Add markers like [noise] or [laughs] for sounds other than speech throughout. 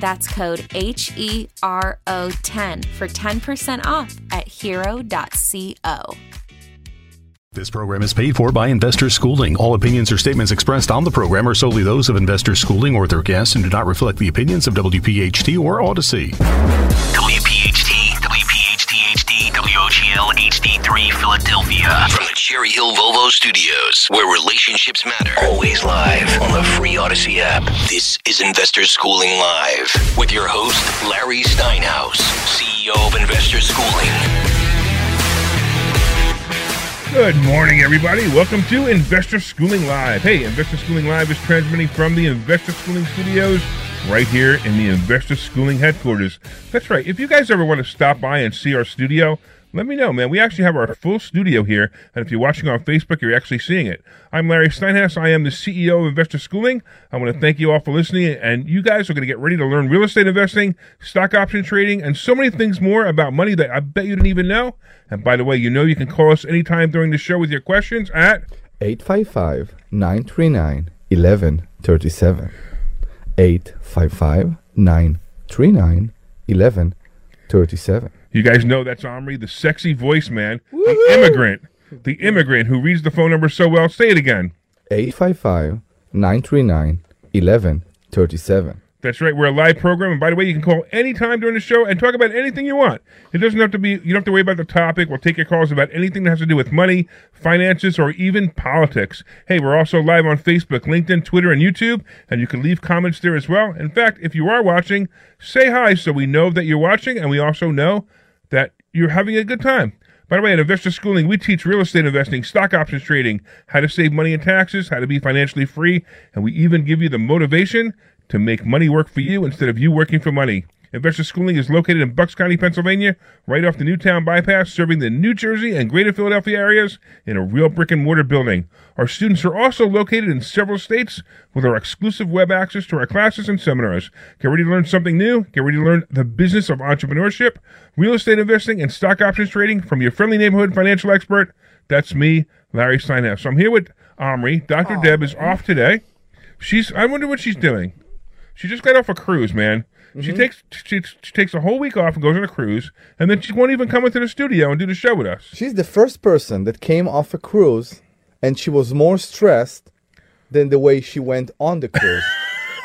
That's code H E R O 10 for 10% off at hero.co. This program is paid for by Investor Schooling. All opinions or statements expressed on the program are solely those of Investor Schooling or their guests and do not reflect the opinions of WPHT or Audacy. WPHT, HD3 Philadelphia. From the Cherry Hill Volvo Studios, where relationships matter. Always live on the free Audacy app. This is Investor Schooling Live with your host, Larry Steinhaus, CEO of Investor Schooling. Good morning, everybody. Welcome to Investor Schooling Live. Hey, Investor Schooling Live is transmitting from the Investor Schooling Studios right here in the Investor Schooling headquarters. That's right. If you guys ever want to stop by and see our studio, let me know, man. We actually have our full studio here, and if you're watching on Facebook, you're actually seeing it. I'm Larry Steinhaus. I am the CEO of Investor Schooling. I want to thank you all for listening, and you guys are going to get ready to learn real estate investing, stock option trading, and so many things more about money that I bet you didn't even know. And by the way, you know you can call us anytime during the show with your questions at 855 939 1137. 855 939 1137. You guys know that's Omri, the sexy voice man, the immigrant, the immigrant who reads the phone number so well. Say it again. 855 939 1137. That's right. We're a live program, and by the way, you can call anytime during the show and talk about anything you want. It doesn't have to be. You don't have to worry about the topic. We'll take your calls about anything that has to do with money, finances, or even politics. Hey, we're also live on Facebook, LinkedIn, Twitter, and YouTube, and you can leave comments there as well. In fact, if you are watching, say hi so we know that you're watching, and we also know that you're having a good time. By the way, at Investor Schooling, we teach real estate investing, stock options trading, how to save money in taxes, how to be financially free, and we even give you the motivation to make money work for you instead of you working for money. Investor Schooling is located in Bucks County, Pennsylvania, right off the Newtown bypass, serving the New Jersey and Greater Philadelphia areas in a real brick and mortar building. Our students are also located in several states with our exclusive web access to our classes and seminars. Get ready to learn something new. Get ready to learn the business of entrepreneurship, real estate investing, and stock options trading from your friendly neighborhood financial expert. That's me, Larry Steinhaus. So I'm here with Omri. Dr. Deb is off today. She's. I wonder what she's doing. She just got off a cruise, man. She mm-hmm. takes she, she takes a whole week off and goes on a cruise, and then she won't even come into the studio and do the show with us. She's the first person that came off a cruise and she was more stressed than the way she went on the cruise.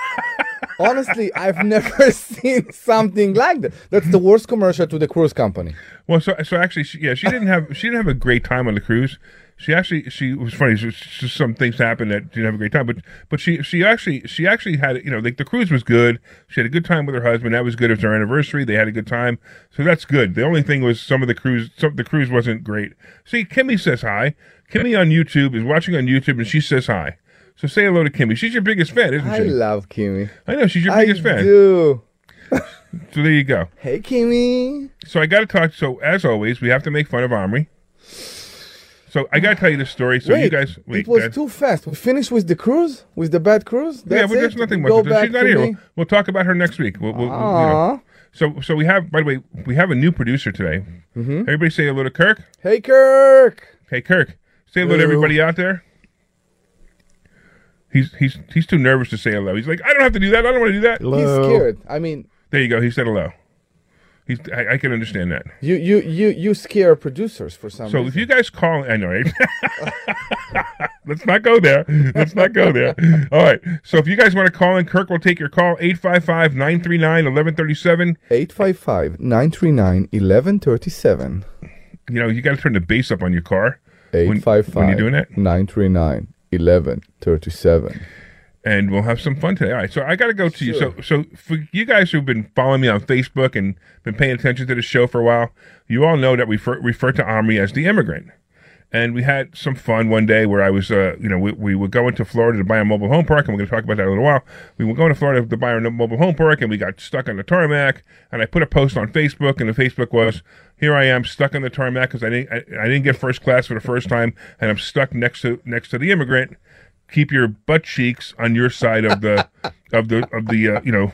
[laughs] Honestly, I've never [laughs] seen something like that. That's the worst commercial to the cruise company. Well, so so actually, she, yeah, she didn't have she didn't have a great time on the cruise. She actually she was funny. Just, just some things happened that she didn't have a great time, but but she she actually she actually had you know like the cruise was good. She had a good time with her husband. That was good. It was their anniversary. They had a good time, so that's good. The only thing was some of the cruise some the cruise wasn't great. See, Kimmy says hi. Kimmy on YouTube is watching on YouTube, and she says hi. So say hello to Kimmy. She's your biggest fan, isn't she? I love Kimmy. I know she's your I biggest fan. do. [laughs] So there you go. Hey, Kimmy. So I got to talk. So as always, we have to make fun of Omri. So I got to tell you this story. So wait, you guys, wait, it was guys. too fast. We finished with the cruise, with the bad cruise. yeah, That's but there's it? nothing Go much. to She's not here. We'll, we'll talk about her next week. We'll, we'll, we'll, you Aw. know. So so we have. By the way, we have a new producer today. Mm-hmm. Everybody say hello to Kirk. Hey, Kirk. Hey, Kirk, say hello to everybody out there. He's he's he's too nervous to say hello. He's like, I don't have to do that. I don't want to do that. He's scared. I mean, There you go. He said hello. He's I, I can understand that. you you you you scare producers for some So reason. if you guys call, I know, right? [laughs] Let's not go there. Let's not go there. All right. So if you guys want to call in, Kirk will take your call 855 939 1137. 855 939 1137. You know, you got to turn the bass up on your car when, 855 when you're doing that. 939 1137. And we'll have some fun today. All right, so I got to go to you. So, so for you guys who've been following me on Facebook and been paying attention to the show for a while, you all know that we refer, refer to Omri as the immigrant. And we had some fun one day where I was, uh, you know, we, we were going to Florida to buy a mobile home park, and we're going to talk about that in a little while. We were going to Florida to buy a mobile home park, and we got stuck on the tarmac. And I put a post on Facebook, and the Facebook was, "Here I am stuck on the tarmac because I didn't, I, I didn't get first class for the first time, and I'm stuck next to next to the immigrant." Keep your butt cheeks on your side of the [laughs] of the of the uh, you know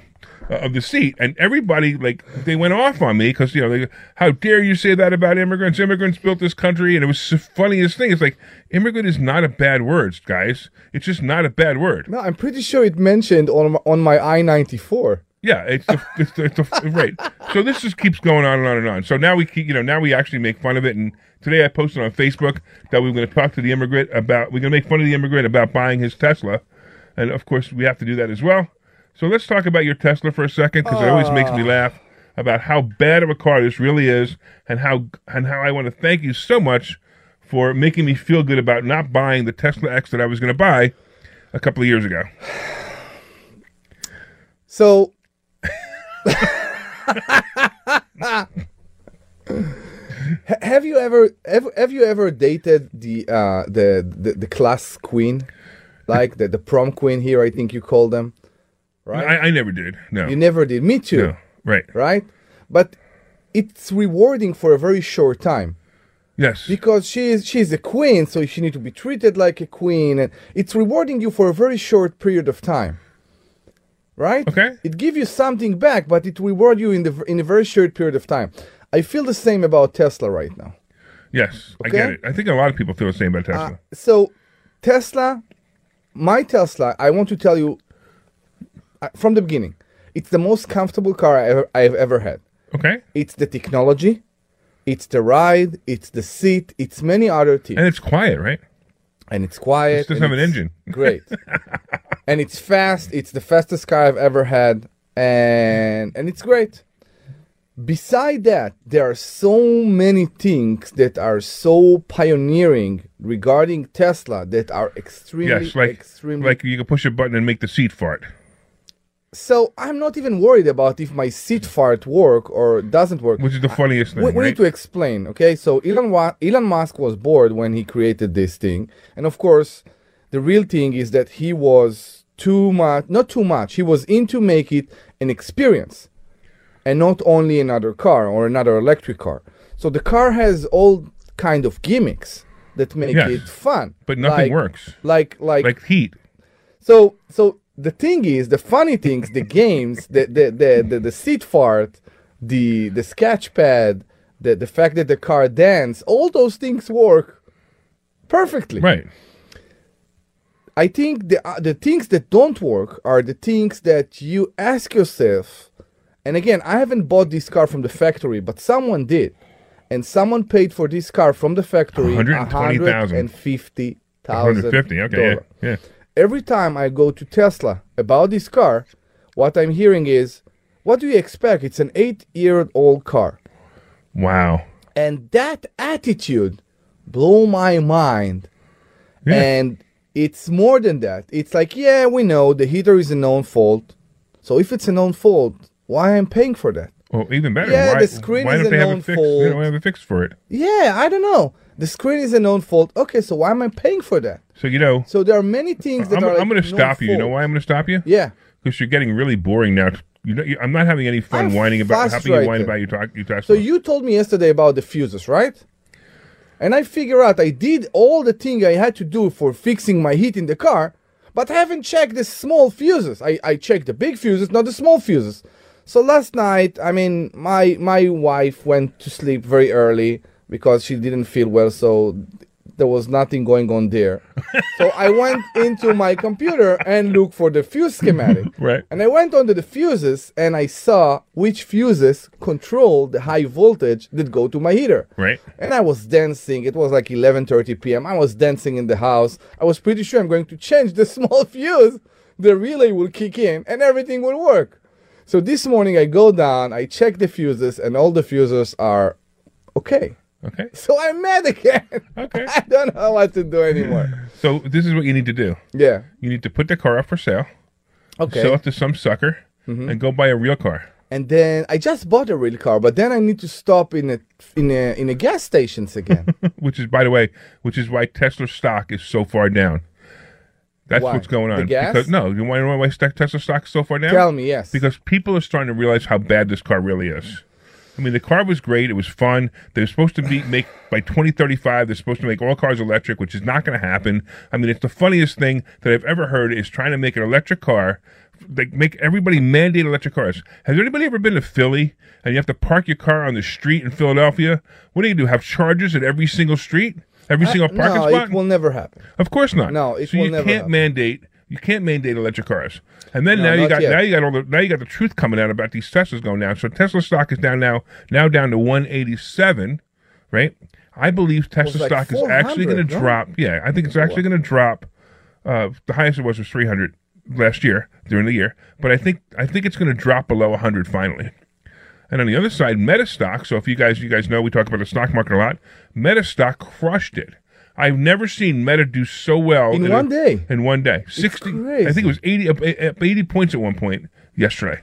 uh, of the seat. And everybody like they went off on me because you know they how dare you say that about immigrants? Immigrants built this country and it was the funniest thing. It's like immigrant is not a bad word guys. It's just not a bad word. No, I'm pretty sure it mentioned on on my I 94. Yeah it's a, it's, a, it's a, right. So this just keeps going on and on and on. So now we keep you know now we actually make fun of it. And today i posted on facebook that we were going to talk to the immigrant about we're going to make fun of the immigrant about buying his tesla. And of course we have to do that as well. So let's talk about your tesla for a second because it always makes me ah. laugh about how bad of a car this really is and how and how i want to thank you so much for making me feel good about not buying the tesla x that i was going to buy a couple of years ago. So, have you ever, ever have you ever dated the uh the the, the class queen, like the the prom queen here? I think you call them, right? I, I never did no you never did. Me too. no right right? But it's rewarding for a very short time yes because she is she's a queen, so she need to be treated like a queen, and it's rewarding you for a very short period of time, right? Okay. It gives you something back, but it reward you in the in a very short period of time. I feel the same about Tesla right now. Yes, I Okay? get it. I think a lot of people feel the same about Tesla. So, Tesla, my Tesla, I want to tell you uh, from the beginning, it's the most comfortable car I ever, I've ever had. okay, It's the technology, it's the ride, it's the seat, it's many other things. and it's quiet, right? And it's quiet. It doesn't have an engine. [laughs] Great. and it's fast. It's the fastest car I've ever had, and and it's great. Beside that, there are so many things that are so pioneering regarding Tesla that are extremely, Yes, like extremely. like you can push a button and make the seat fart. So I'm not even worried about if my seat fart work or doesn't work. Which is the funniest thing, We, we right? need to explain, okay? So Elon, Wa- Elon Musk was bored when he created this thing, and of course, the real thing is that he was too much, not too much. He was into make it an experience, and not only another car or another electric car. So the car has all kind of gimmicks that make Yes. it fun, But nothing Like- works. Like like Like heat. so so the thing is, the funny things, the games, the the the the, the seat fart, the the sketch pad, the the fact that the car dance, all those things work perfectly. Right. I think the uh, the things that don't work are the things that you ask yourself. And again, I haven't bought this car from the factory, but someone did, and someone paid for this car from the factory $120,000. and fifty thousand 150. Okay. Yeah. Yeah. Every time I go to Tesla about this car, what I'm hearing is, what do you expect? It's an eight year old car. Wow. And that attitude blew my mind. Yeah. And it's more than that. It's like, yeah, we know the heater is a known fault. So if it's a known fault, why I'm paying for that? Well, even better. Yeah, why, the screen why is don't a they have known a fix? They don't have a fix for it. Yeah, I don't know. The screen is a known fault. Okay, so why am I paying for that? So you know, So there are many things that I'm, are. Like I'm going to stop you. You know why I'm going to stop you? Yeah. Because you're getting really boring now. You know, you- I'm not having any fun I'm whining about having you whine about your talk. Your Tesla. So you told me yesterday about the fuses, right? And I figure out I did all the thing I had to do for fixing my heat in the car, but I haven't checked the small fuses. I, I checked the big fuses, not the small fuses. So last night, I mean, my my wife went to sleep very early because she didn't feel well. So there was nothing going on there. [laughs] so I went into my computer and looked for the fuse [laughs] schematic. Right. And I went onto the fuses and I saw which fuses control the high voltage that go to my heater. Right. And I was dancing. It was like 11:30 p.m. I was dancing in the house. I was pretty sure I'm going to change the [laughs] small fuse. The relay will kick in and everything will work. So this morning I go down, I check the fuses, and all the fuses are okay. Okay. So I'm mad again. Okay. [laughs] I don't know what to do anymore. [laughs] So this is what you need to do. Yeah. You need to put the car up for sale, Okay. sell it to some sucker, mm-hmm. and go buy a real car. and then I just bought a real car, but then I need to stop in a in a in a gas stations again. [laughs] which is, by the way, which is why Tesla stock is so far down. That's Why? what's going on. The gas? Because no, you want to know why Tesla stock is so far down? Tell me, yes. Because people are starting to realize how bad this car really is. I mean, the car was great. It was fun. They were supposed to be make by 2035. They're supposed to make all cars electric, which is not going to happen. I mean, it's the funniest thing that I've ever heard is trying to make an electric car. Like make everybody mandate electric cars. Has anybody ever been to Philly and you have to park your car on the street in Philadelphia? What do you do? Have chargers at every single street, every single parking no, spot? it will never happen. Of course not. No, it so will you never can't happen. mandate. You can't mandate electric cars. And then No, now you got yet. now you got all the now you got the truth coming out about these Teslas going down. So Tesla stock is down now now down to 187, right? I believe Tesla like stock is actually going to no? drop. Yeah, I think it's actually going to drop. Uh, the highest it was was 300 last year during the year, but I think I think it's going to drop below 100 finally. And on the other side, Meta stock. So if you guys you guys know we talk about the stock market a lot, Meta stock crushed it. I've never seen Meta do so well In a- one day. In one day, sixty. I crazy. think it was eighty up, eh, up eighty points at one point yesterday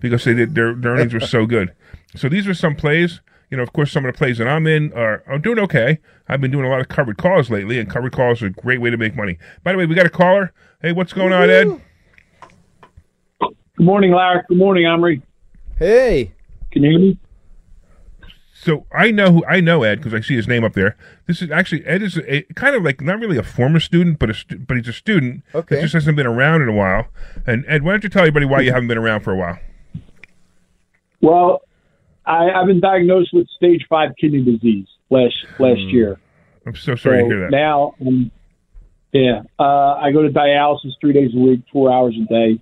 because they did their, their earnings were so [laughs] good. So these are some plays. You know, of course, some of the plays that I'm in are, are doing okay. I've been doing a lot of covered calls lately, and covered calls are a great way to make money. By the way, we got a caller. Hey, what's going on, Ed? Good morning, Larry. Good morning, Omri. Hey, Can you hear me? So I know who I know Ed because I see his name up there. This is actually Ed is a, kind of like not really a former student, but a stu- but he's a student. Okay. that just hasn't been around in a while. And Ed, why don't you tell everybody why you haven't been around for a while? Well, I, I've been diagnosed with stage five kidney disease last last year. I'm so sorry so to hear that. now, um, yeah, uh, I go to dialysis three days a week, four hours a day,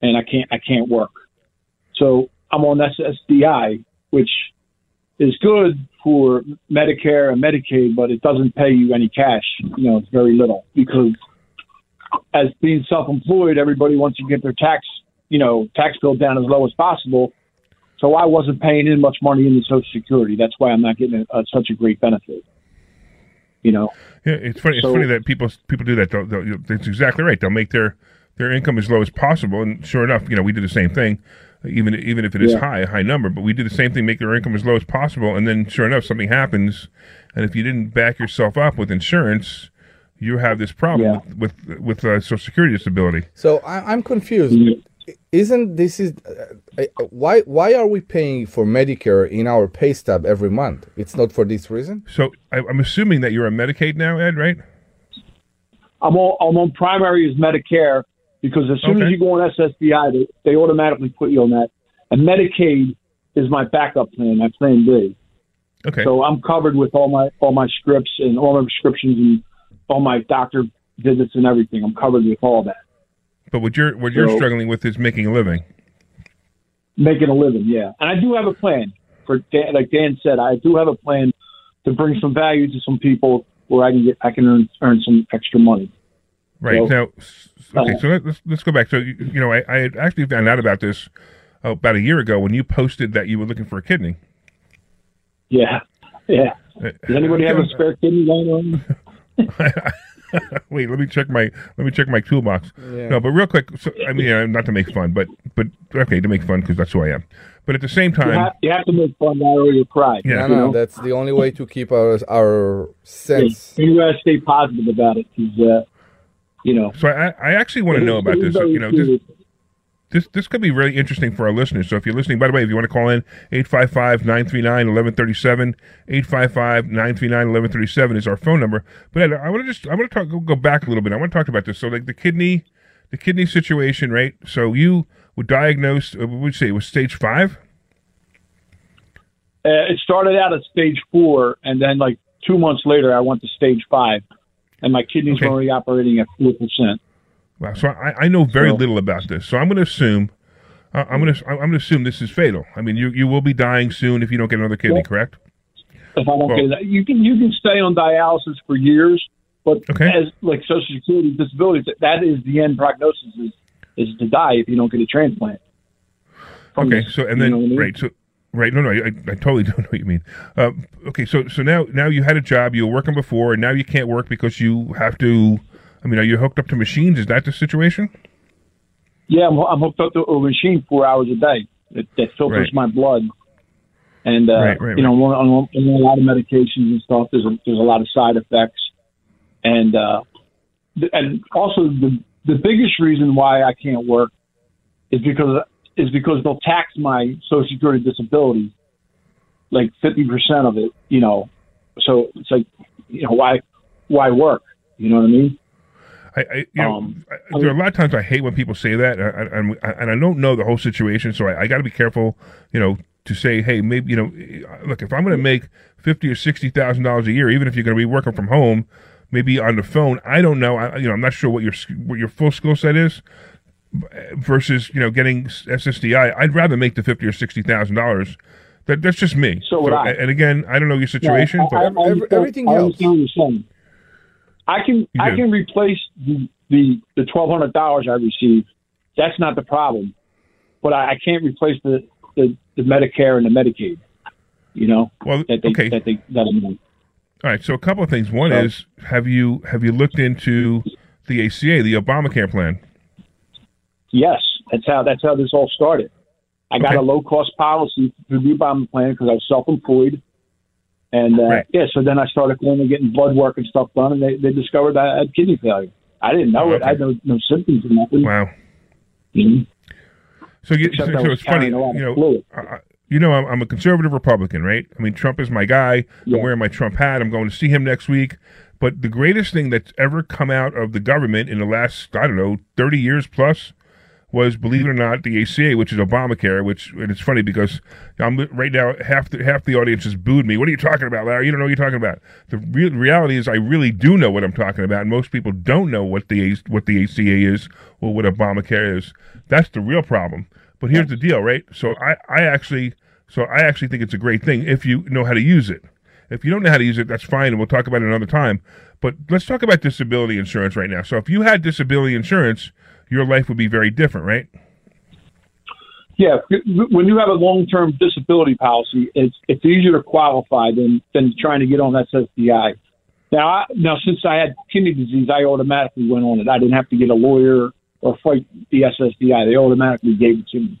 and I can't I can't work. So I'm on SSDI, which is good for Medicare and Medicaid, but it doesn't pay you any cash. You know, it's very little because as being self-employed, everybody wants to get their tax, you know, tax bill down as low as possible. So I wasn't paying in much money into Social Security. That's why I'm not getting a, such a great benefit. You know, Yeah, it's funny. It's funny that people people do that. They'll, they'll, that's exactly right. They'll make their their income as low as possible, and sure enough, you know, we do the same thing. Even even if it is Yeah. high, a high number, but we do the same thing, make our income as low as possible, and then sure enough, something happens, and if you didn't back yourself up with insurance, you have this problem Yeah. with with, with uh, Social Security disability. so I, I'm confused. Isn't this is uh, uh, why why are we paying for Medicare in our pay stub every month? It's not for this reason. So I, I'm assuming that you're on Medicaid now, Ed, right? I'm on, I'm on primary is Medicare because as soon Okay. as you go on SSDI, they, they automatically put you on that. And Medicaid is my backup plan, my plan B. Okay. So I'm covered with all my all my scripts and all my prescriptions and all my doctor visits and everything. I'm covered with all that. but what you're what you're So- struggling with is making a living. Making a living, yeah. And I do have a plan for Dan, like Dan said, I do have a plan to bring some value to some people where I can get I can earn earn some extra money. Right So- now, okay. Uh, So let- let's let's go back. So you, you know, I, I actually found out about this uh, about a year ago when you posted that you were looking for a kidney. Yeah, [laughs] yeah. Uh, Does anybody have a spare kidney laying around? [laughs] Wait, let me check my let me check my toolbox. Yeah. No, but real quick. So, I mean, uh, not to make fun, but but okay, to make fun because that's who I am. But at the same You time, have, you have to make fun now or you cry. Yeah. No, you no, know? that's the only way to keep our our sense. You gotta stay positive about it because, uh, you know. so I I actually want to know about this. You know, this, this this could be really interesting for our listeners. So if you're listening, by the way, if you want to call in, 855-939-1137, 855-939-1137 is our phone number. But Ed, I want to just I want to talk go, back a little bit. I want to talk about this. So like the kidney the kidney situation, right? So you were diagnosed uh, what would you say it was stage 5? Uh, it started out at stage four, and then like two months later, I went to stage five, and my kidneys Okay. were already operating at four percent. Wow. So I, I know very So- little about this. So I'm going to assume. Uh, I'm going to I'm going to assume this is fatal. I mean, you you will be dying soon if you don't get another kidney, Yeah. correct? If I don't Well- get that, you can you can stay on dialysis for years, but Okay. as like Social Security disability, that is the end prognosis is is to die if you don't get a transplant. From Okay. So and you then know I mean? right. So right. No, no. I, I totally [laughs] don't know what you mean. Uh, okay. So so now now you had a job. You were working before, and now you can't work because you have to. I mean, are you hooked up to machines? Is that the situation? Yeah, I'm, I'm hooked up to a machine four hours a day that, that filters Right. my blood. And uh, Right, right, you know, on, on on a lot of medications and stuff. There's a, there's a lot of side effects, and uh, th- and also the the biggest reason why I can't work is because is because they'll tax my Social Security disability like fifty percent of it. You know, so it's like you know why why work? You know what I mean? I, I you know, Um, I, there are a lot of times I hate when people say that, and, and, and I don't know the whole situation, so I, I got to be careful, you know, to say, hey, maybe you know, look, if I'm going to make fifty or sixty thousand dollars a year, even if you're going to be working from home, maybe on the phone, I don't know, I, you know, I'm not sure what your what your full skill set is versus you know getting SSDI. I'd rather make the fifty or sixty thousand dollars. That that's just me. So would I. And again, I don't know your situation, Yeah, I- but I- I Every- understand- everything I helps. understand what you're saying. I can I can replace the the, the twelve hundred dollars I receive. That's not the problem, but I, I can't replace the, the the Medicare and the Medicaid. You know well, that they okay. that they that I'm on. All right. So a couple of things. One So- is have you have you looked into the ACA, the Obamacare plan? Yes, that's how that's how this all started. I got Okay. a low cost policy through the Obama plan because I was self employed. And uh, Right. yeah, so then I started going and getting blood work and stuff done, and they, they discovered I had kidney failure. I didn't know it. I had no, no symptoms or nothing. Wow. Mhm. So you, so, so it's funny, carrying a lot of you know. fluid. I- I- you know, I'm, I'm a conservative Republican, right? I mean, Trump is my guy. Yeah. I'm wearing my Trump hat. I'm going to see him next week. But the greatest thing that's ever come out of the government in the last, I don't know, 30 years plus was, believe it or not, the ACA, which is Obamacare. Which and it's funny because I'm right now half the half the audience has booed me. What are you talking about, Larry? You don't know what you're talking about. The real reality is, I really do know what I'm talking about. And most people don't know what the what the ACA is or what Obamacare is. That's the real problem. But here's the deal, right? So I, I actually, so I actually think it's a great thing if you know how to use it. If you don't know how to use it, that's fine, and we'll talk about it another time. But let's talk about disability insurance right now. So if you had disability insurance, your life would be very different, right? Yeah, when you have a long-term disability policy, it's it's easier to qualify than than trying to get on SSDI. Now, I, now since I had kidney disease, I automatically went on it. I didn't have to get a lawyer or fight the SSDI. They automatically gave it to me.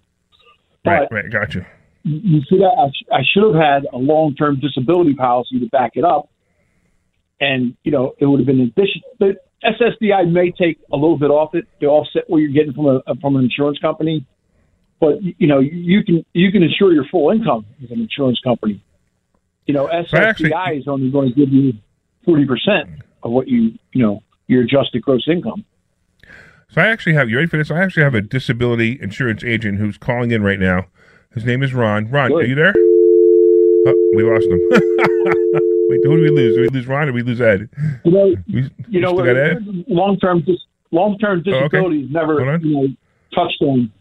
Right, But right, gotcha. you see that I, sh- I should have had a long-term disability policy to back it up, and you know it would have been addition. SSDI may take a little bit off it to offset what you're getting from a from an insurance company, but you know you can you can insure your full income with an insurance company. You know SSDI actually- is only going to give you forty percent of what you you know your adjusted gross income. So I actually have you ready for this? I actually have a disability insurance agent who's calling in right now. His name is Ron. Ron, Good. are you there? Oh, we lost him. [laughs] Wait, who do we lose? Do we lose Ron or do we lose Ed? You know We, you know still got Ed? long term dis- long term Oh, okay. never you know touched on.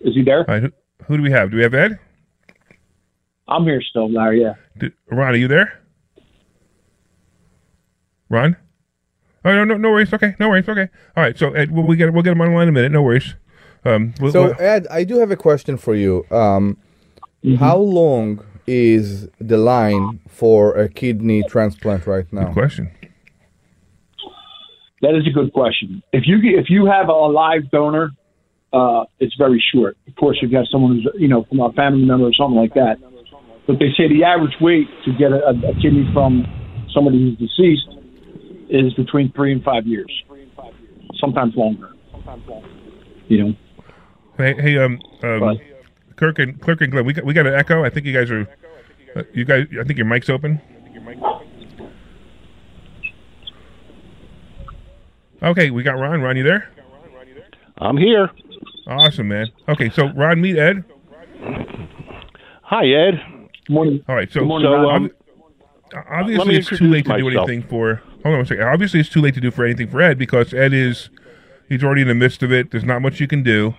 Is he there? All right, who, who do we have? Do we have Ed? I'm here still, Larry. Yeah. D- Ron, are you there? Ron? Oh no, no, no worries. Okay, no worries. Okay. All right. So Ed, we'll, we get we'll get him on the line in a minute. No worries. Um, we'll, So we'll- Ed, I do have a question for you. Um, How long is the line for a kidney transplant right now? good question. That is a good question. If you if you have a live donor, uh, it's very short. Of course, if you have got someone who's you know from a family member or something like that. But they say the average wait to get a, a kidney from somebody who's deceased is between three and five years, sometimes longer. You know. Hey, hey, um, um, Kirk and Clerk and Glenn, we got we got an echo. I think you guys are, you guys. I think your mic's open. Okay, we got Ron. Ron, you there? I'm here. Awesome, man. Okay, so Ron, meet Ed. Hi, Ed. Morning. All right, so morning, So, um, obviously it's too late to do anything for. Hold on a second. Obviously, it's too late to do for anything for Ed because Ed is he's already in the midst of it. There's not much you can do.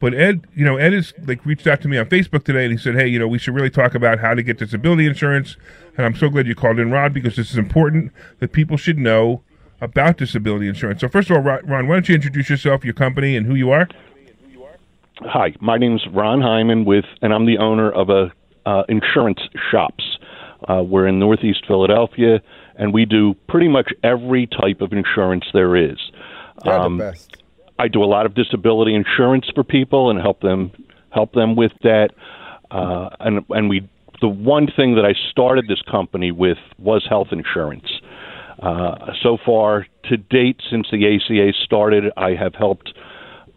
But Ed, you know, Ed is like reached out to me on Facebook today and he said, "Hey, you know, we should really talk about how to get disability insurance." And I'm so glad you called in, Rod, because this is important that people should know about disability insurance. So first of all, Ron, Ron, why don't you introduce yourself, your company, and who you are? Hi, my name's Ron Hyman with, and I'm the owner of a uh, insurance shops. Uh, we're in Northeast Philadelphia, and we do pretty much every type of insurance there is. They're Um, the best. I do a lot of disability insurance for people and help them help them with that. Uh, and and we the one thing that I started this company with was health insurance. Uh, so far to date, since the ACA started, I have helped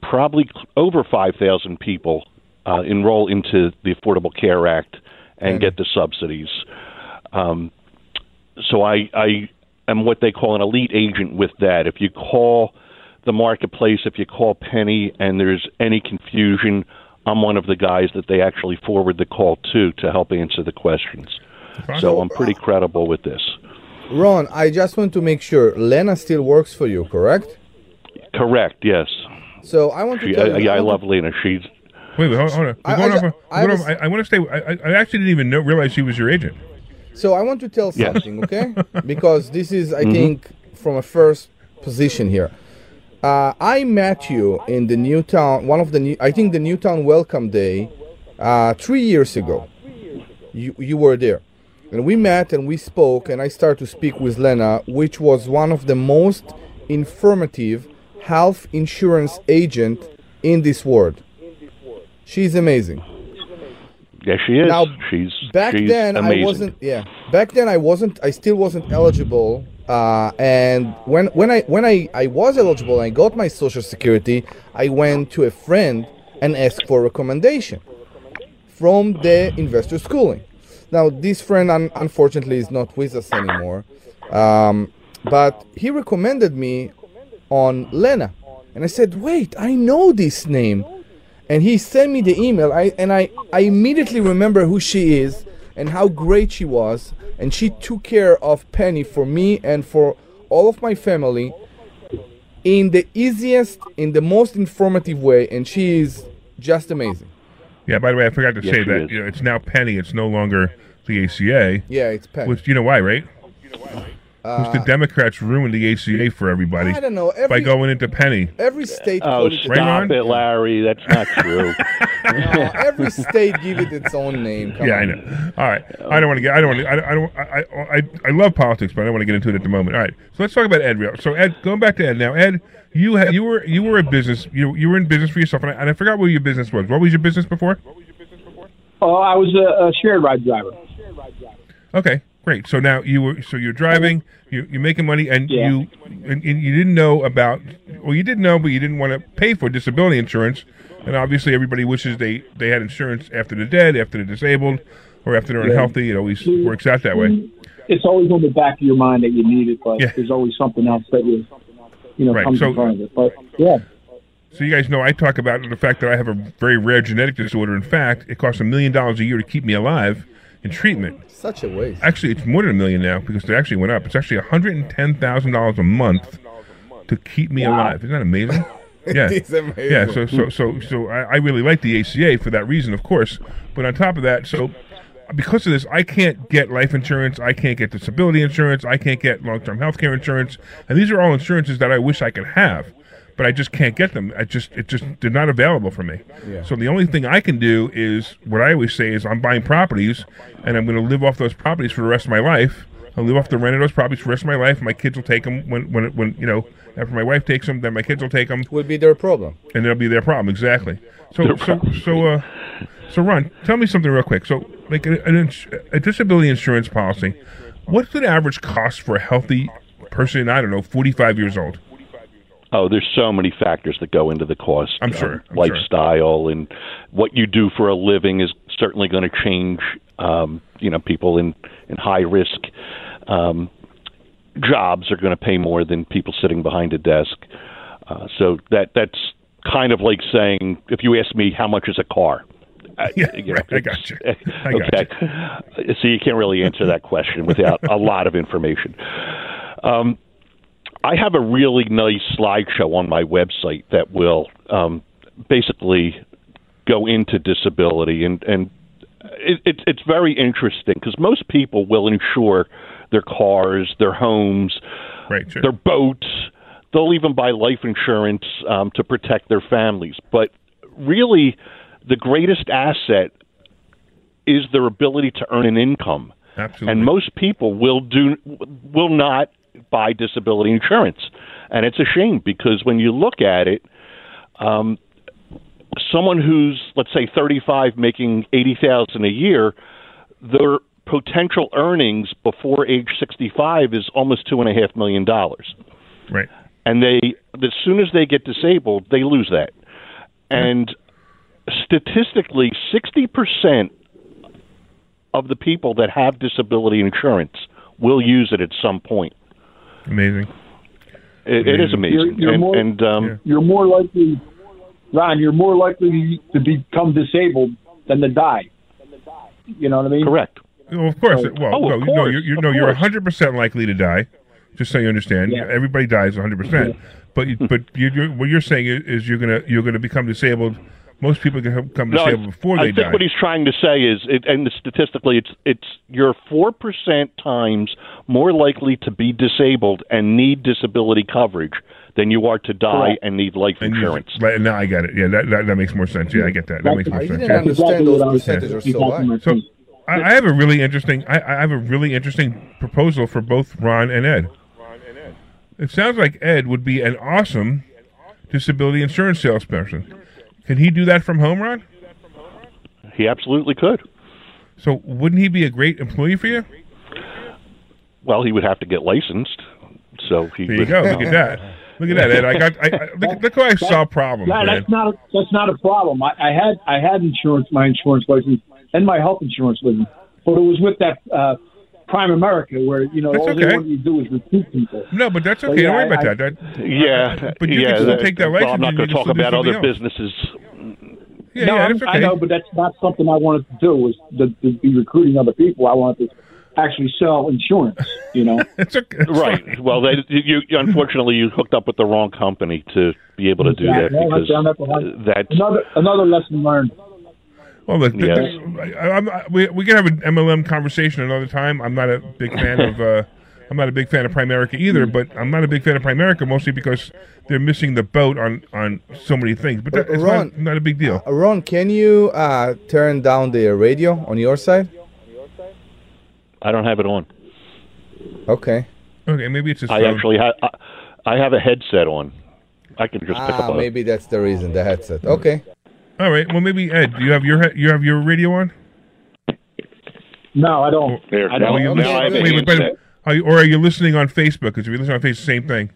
probably over 5,000 people uh, enroll into the Affordable Care Act and get the subsidies. Um, so I, I am what they call an elite agent with that. If you call the marketplace, if you call Pennie and there's any confusion, I'm one of the guys that they actually forward the call to to help answer the questions. So I'm pretty credible with this. Ron, I just want to make sure Lena still works for you, correct? Correct, yes. So I want to She, tell I, you. yeah, I want love Lena. She's Wait, wait, hold, hold on. We're I- I off ju- I was- off- I, I want to stay. I, I- I actually didn't even know, realize she was your agent. so I want to tell Yes. something, okay? [laughs] because this is, Mm-hmm. I think, from a first position here. Uh, I met you in the Newtown, one of the new, I think the Newtown Welcome Day, uh, three years ago. You you were there, and we met and we spoke, and I started to speak with Lena, which was one of the most informative health insurance agent in this world. She's amazing. yeah, she is. Now, she's back she's then amazing. I wasn't yeah back then I wasn't I still wasn't eligible uh, and when when I when I, I was eligible I got my social security I went to a friend and asked for a recommendation from the investor schooling. Now this friend un- unfortunately is not with us anymore. Um, but he recommended me on Lena. And I said wait I know this name. And he sent me the email. I, and I, I immediately remember who she is and how great she was and she took care of Pennie for me and for all of my family in the easiest in the most informative way and she is just amazing Yeah. By the way, I forgot to Yes, say she that is. you know, it's now Pennie. It's no longer the ACA. yeah it's Pennie Which you know why, right? Which the Democrats ruined the ACA for everybody Uh, I don't know by going into Pennie. every state Oh, called it stop Ron? it, Larry. That's not [laughs] true. No, every state give it its own name Come Yeah, I know. All right, I don't want to get. I don't want to. I, I don't. I, I, I love politics, but I don't want to get into it at the moment. All right, so let's talk about Ed. Real. So Ed, going back to Ed now. Ed, you ha- you were you were a business. You you were in business for yourself, and I, and I forgot what your business was. What was your business before? What was your business before? Oh, I was a, a shared ride driver. Okay, great. So now you were so you're driving, you you're making money, and Yeah. you and, and you didn't know about. Well, you didn't know, but you didn't want to pay for disability insurance. And obviously, everybody wishes they they had insurance after they're dead, after they're disabled, or after they're unhealthy. It always works out that way. It's always on the back of your mind that you need it, but Yeah. there's always something else that you, you know, Right, comes so- in front of it. But yeah, So you guys know I talk about the fact that I have a very rare genetic disorder. In fact, it costs a million dollars a year to keep me alive in treatment. such a waste Actually, it's more than a million now because it actually went up. It's actually one hundred and ten thousand dollars a month to keep me alive. Isn't that amazing? [laughs] Yeah, amazing. yeah. So, so, so, so I, I really like the ACA for that reason, of course. But on top of that, so because of this, I can't get life insurance. I can't get disability insurance. I can't get long-term health care insurance. And these are all insurances that I wish I could have, but I just can't get them. I just, it just, they're not available for me. Yeah. So the only thing I can do is what I always say is I'm buying properties, and I'm going to live off those properties for the rest of my life. I'll live off the rent of those properties for the rest of my life. My kids will take them when, when, when you know, after my wife takes them, then my kids will take them will be their problem and it'll be their problem exactly. So so so uh so Ron, tell me something real quick. So like an, an ins- a disability insurance policy, what's the average cost for a healthy person? I don't know, forty five years old. Oh, there's so many factors that go into the cost. I'm Um, sure, I'm sure. lifestyle and what you do for a living is certainly going to change. Um, you know, people in in high risk um, jobs are going to pay more than people sitting behind a desk. Uh, so that that's kind of like saying if you ask me how much is a car, uh, [laughs] Yeah, you know, right, I got you. I got [laughs] okay. So you can't really answer that question without a lot of information. Um, I have a really nice slideshow on my website that will um, basically go into disability, and and it, it, it's very interesting because most people will insure their cars, their homes, Right, sure. their boats. They'll even buy life insurance um, to protect their families. But really, the greatest asset is their ability to earn an income. Absolutely. And most people will do will not buy disability insurance, and it's a shame because when you look at it, um, someone who's let's say 35 making 80,000 a year, their potential earnings before age 65 is almost two and a half million dollars. Right. and they as soon as they get disabled they lose that. And statistically 60% of the people that have disability insurance will use it at some point Amazing. it, it is amazing You're- you're and, more- and um, Yeah. You're more likely, Ron. You're more likely to become disabled than to die. You know what I mean? correct Well, of course. Well, Oh, no, of no, course, you're, you're of no, you're 100 percent likely to die. Just so you understand, Yeah. everybody dies 100 percent. But you, but you, you're, what you're saying is, is you're gonna you're gonna become disabled. Most people can become No, disabled before I they think die. I think what he's trying to say is, it, and statistically, it's it's you're four percent times more likely to be disabled and need disability coverage than you are to die Correct. and need life And you- insurance. right, now I get it. Yeah, that, that that makes more sense. Yeah, I get that. That makes more I sense. didn't Yeah. understand those what I was percentages are saying. so high. So I, I have a really interesting. I, I have a really interesting proposal for both Ron and Ed. It sounds like Ed would be an awesome disability insurance salesperson. Can he do that from home, Ron? He absolutely could. So wouldn't he be a great employee for you? Well, he would have to get licensed. So he There you would, go. Look at that. Look at that, Ed. I got. I, I, look, look how I solve problems, Yeah, that's not a, that's not a problem. I, I had I had insurance, my insurance license, and my health insurance license, but it was with that uh, Primerica, where you know That's all okay. they wanted to do is recruit people. No, but that's Well, okay. Don't yeah, worry about I- that. that. Yeah, But you yeah, can still that- take that well, license I'm not and going to talk about other something else. businesses. Yeah, no, yeah, I'm- that's okay. I know, but that's not something I wanted to do. Was to, to be recruiting other people. I wanted to actually sell insurance. You know. [laughs] It's okay. It's Right. fine. Well, they, you, you unfortunately you hooked up with the wrong company to be able to do that Yeah, because that's- that's- that's Another another lesson learned. Well, look, Yes. I, I'm, I, we we can have an MLM conversation another time. I'm not a big fan of. Uh, I'm not a big fan of Primerica either, but I'm not a big fan of Primerica mostly because they're missing the boat on on so many things. But that, it's Ron, not, not a big deal. Uh, Ron, can you uh, turn down the radio on your side? I don't have it on. Okay. Okay, maybe it's his I phone. actually have I, I have a headset on. I can just pick Ah, up a maybe that's the reason, the headset. Okay. All right. Well, maybe Ed, do you have your you have your radio on? No, I don't. There, I don't. you okay, now I have a wait, wait, handset. are you, or are you listening on Facebook? Because if you listen on Facebook, same thing.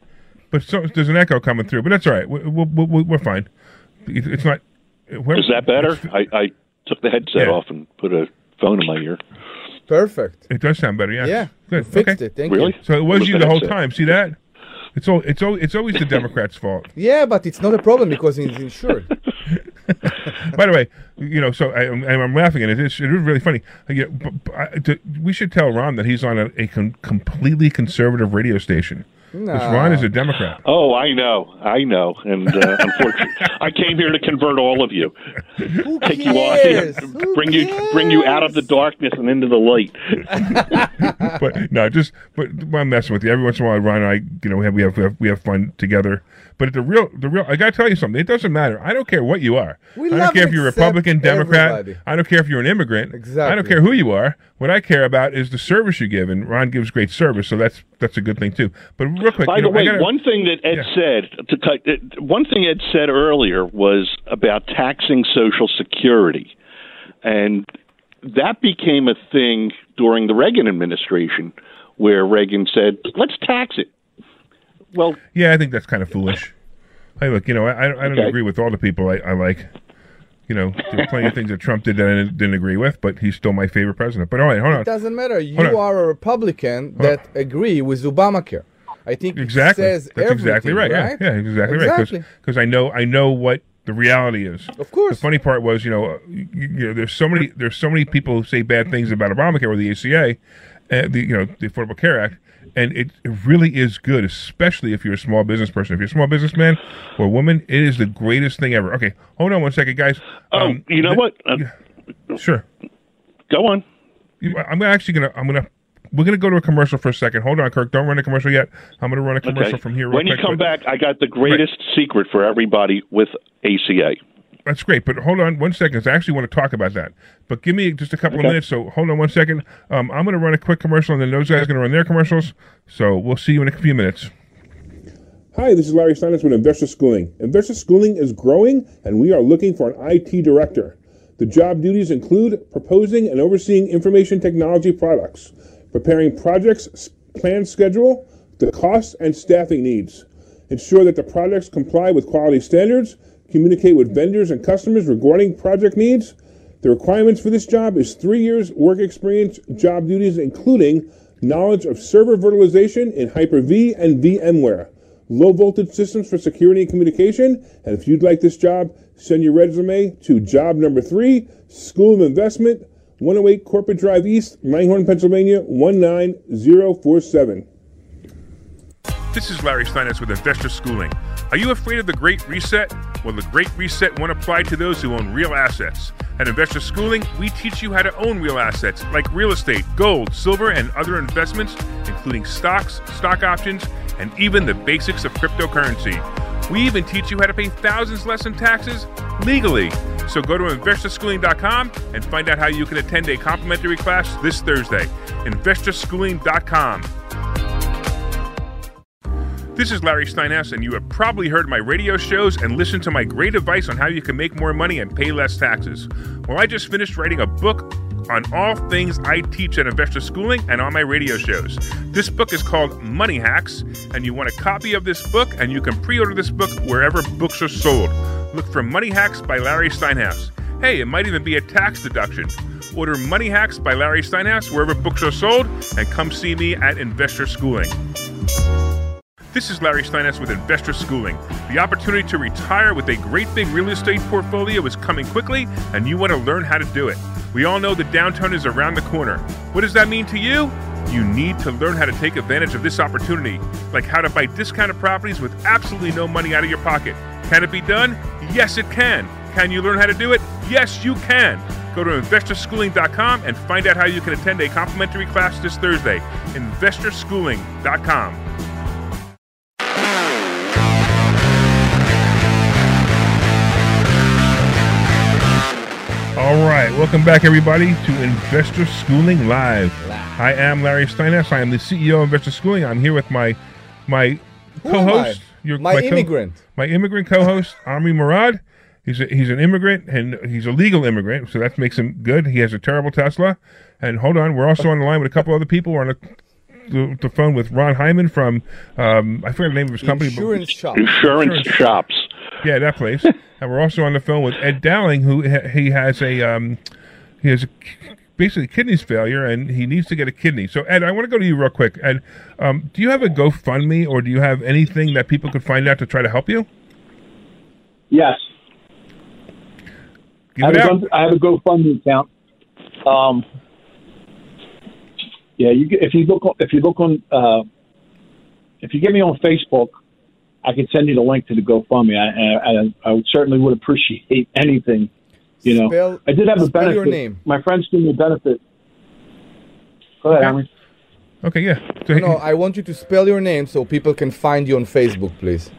But so, there's an echo coming through. But that's all right. We, we, we, we're fine. It's not. we're- Is that better? I, I took the headset Yeah. off and put a phone in my ear. Perfect. It does sound better. Yeah. Yeah. Good. you fixed okay. it. Thank Really? you. So it was With you the the whole headset. time. See that? It's all. It's all. It's always the Democrats' fault. [laughs] Yeah, but it's not a problem because it's insured. [laughs] [laughs] By the way, you know, so I, I'm, I'm laughing at it. It's, it is really funny. But, but I, to, we should tell Ron that he's on a, a completely conservative radio station. Because Ron is a Democrat. Oh, I know, I know, and uh, [laughs] unfortunately, I came here to convert all of you, Who take cares? you off, Who bring you bring you out of the darkness and into the light. [laughs] but no, just but I'm messing with you. Every once in a while, Ron and I, you know, we have we have we have, we have fun together. But the real, the real, I gotta tell you something. It doesn't matter. I don't care what you are. We I don't love care if you're Republican, Democrat. everybody. I don't care if you're an immigrant. Exactly. I don't care who you are. What I care about is the service you give, and Ron gives great service, so that's that's a good thing too. But real quick, By you the know, way, gotta- one thing that Ed Yeah. said to cut uh, one thing Ed said earlier was about taxing Social Security, and that became a thing during the Reagan administration, where Reagan said, "Let's tax it." Well, Yeah, I think that's kind of foolish. Hey, look, you know, I, I don't- Okay. agree with all the people I, I like. You know, there are plenty of things that Trump did that I didn't agree with, but he's still my favorite president. But all right, hold on. It doesn't matter. You on. are a Republican that agree with Obamacare. I think Exactly. it says That's exactly right. right. Yeah, yeah, exactly, right. Because I know I know what the reality is. Of course. The funny part was, you know, uh, you, you know, there's so many there's so many people who say bad things about Obamacare or the ACA, uh, the you know the Affordable Care Act, and it, it really is good, especially if you're a small business person. If you're a small businessman or woman, it is the greatest thing ever. Okay, hold on one second, guys. Oh, you know what? Uh, Sure. Go on. I'm actually gonna I'm gonna we're gonna go to a commercial for a second. Hold on, Kirk. Don't run a commercial yet. I'm gonna run a commercial Okay. from here. Real when you quick, come but- back, I got the greatest secret for everybody with ACA. That's great, but hold on one second. 'cause I actually want to talk about that. But give me just a couple of minutes. So hold on one second. Um, I'm going to run a quick commercial, and then those guys are going to run their commercials. So we'll see you in a few minutes. Hi, this is Larry Steinhaus with Investor Schooling. Investor Schooling is growing, and we are looking for an IT director. The job duties include proposing and overseeing information technology products, preparing projects, plan schedule, the cost and staffing needs, ensure that the projects comply with quality standards, communicate with vendors and customers regarding project needs. The requirements for this job is three years work experience, job duties including knowledge of server virtualization in Hyper-V and VMware, low voltage systems for security and communication. And if you'd like this job, send your resume to job number three, School of Investment, 108 Corporate Drive East, Langhorne, Pennsylvania, 19047. This is Larry Steinhaus with Investor Schooling. Are you afraid of the Great Reset? Well, the Great Reset won't apply to those who own real assets. At Investor Schooling, we teach you how to own real assets like real estate, gold, silver, and other investments, including stocks, stock options, and even the basics of cryptocurrency. We even teach you how to pay thousands less in taxes legally. So go to investorschooling.com and find out how you can attend a complimentary class this Thursday. Investorschooling.com. This is Larry Steinhaus, and you have probably heard my radio shows and listened to my great advice on how you can make more money and pay less taxes. Well, I just finished writing a book on all things I teach at Investor Schooling and on my radio shows. This book is called Money Hacks, and you want a copy of this book, and you can pre order this book wherever books are sold. Look for Money Hacks by Larry Steinhaus. Hey, it might even be a tax deduction. Order Money Hacks by Larry Steinhaus wherever books are sold, and come see me at Investor Schooling. This is Larry Steinhaus with Investor Schooling. The opportunity to retire with a great big real estate portfolio is coming quickly, and you want to learn how to do it. We all know the downturn is around the corner. What does that mean to you? You need to learn how to take advantage of this opportunity, like how to buy discounted properties with absolutely no money out of your pocket. Can it be done? Yes, it can. Can you learn how to do it? Yes, you can. Go to investorschooling.com and find out how you can attend a complimentary class this Thursday. Investorschooling.com. right, welcome back, everybody, to Investor Schooling Live. I am Larry Steinhaus. I am the CEO of Investor Schooling. I'm here with my my Who co-host, I? your My co- immigrant. my immigrant co-host, [laughs] Omri Murad. He's a, he's an immigrant and he's a legal immigrant, so that makes him good. He has a terrible Tesla. And hold on, we're also on the line with a couple other people. We're on the, the, the phone with Ron Hyman from um, I forget the name of his company. but- Insurance shop. Insurance Insurance. shops. Yeah, that place. and we're also on the phone with Ed Dowling, who ha- he has a um, he has a, basically kidneys failure, and he needs to get a kidney. So Ed, I want to go to you real quick. Ed, um, do you have a GoFundMe, or do you have anything that people could find out to try to help you? Yes. Give I it have, out. a, I have a GoFundMe account. Um, yeah, you, if you look on, if you look on uh, if you get me on Facebook, I can send you the link to the GoFundMe. I, I, I would certainly would appreciate [laughs] anything. You know, Spell- I did have a spell benefit. your name. My friends gave me a benefit. Go ahead, Okay. Henry. Okay, yeah. So No, I want you to spell your name so people can find you on Facebook, please.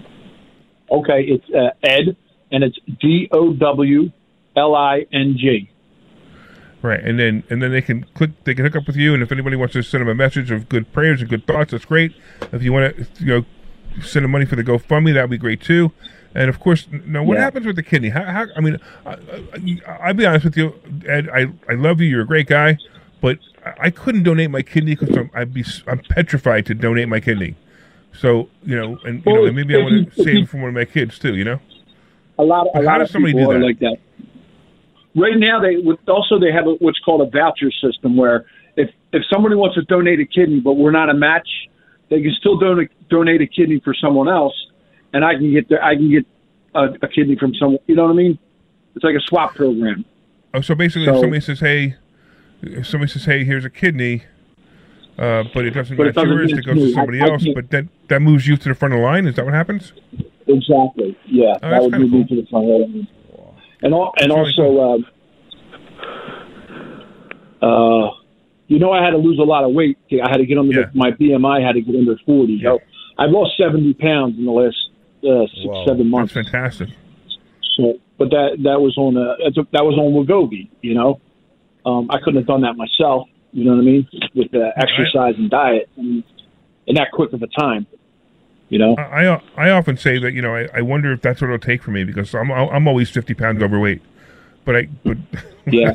Okay, it's uh, Ed, and it's D O W L I N G. Right, and then and then they can click, they can hook up with you, and if anybody wants to send them a message of good prayers and good thoughts, that's great. If you want to, you know, send them money for the GoFundMe, that would be great too. And of course, now what Yeah. happens with the kidney? How, how I mean, I, I, I'll be honest with you, Ed. I, I love you. You're a great guy, but I, couldn't donate my kidney because I'm I'd be I'm petrified to donate my kidney. So you know, and you know, and maybe I want to save it for one of my kids too. You know. A lot, a How lot does of somebody people do that? like that. Right now, they would also they have what's called a voucher system where if if somebody wants to donate a kidney, but we're not a match, they can still donate donate a kidney for someone else, and I can get the, I can get a, a kidney from someone. You know what I mean? It's like a swap program. Oh, so basically, So- if somebody says, "Hey," if somebody says, "Hey, here's a kidney," uh, but it doesn't But match yours, it goes to me. I- somebody I else. can't- But that that moves you to the front of the line. Is that what happens? Exactly. Yeah, Oh, that would move me to the front of the line. And al- and That's really also, uh, uh, you know, I had to lose a lot of weight. I had to get under Yeah. the, my BMI had to get under forty. Yeah. So I've lost seventy pounds in the last uh, six Wow. seven That's months. fantastic. So, but that that was on a that was on Wegovy. You know, um, I couldn't have done that myself. You know what I mean? With the exercise and diet, and in that quick of a time. You know, I I I often say that you know I, I wonder if that's what it'll take for me because I'm I'm always fifty pounds overweight, but I but [laughs] Yeah.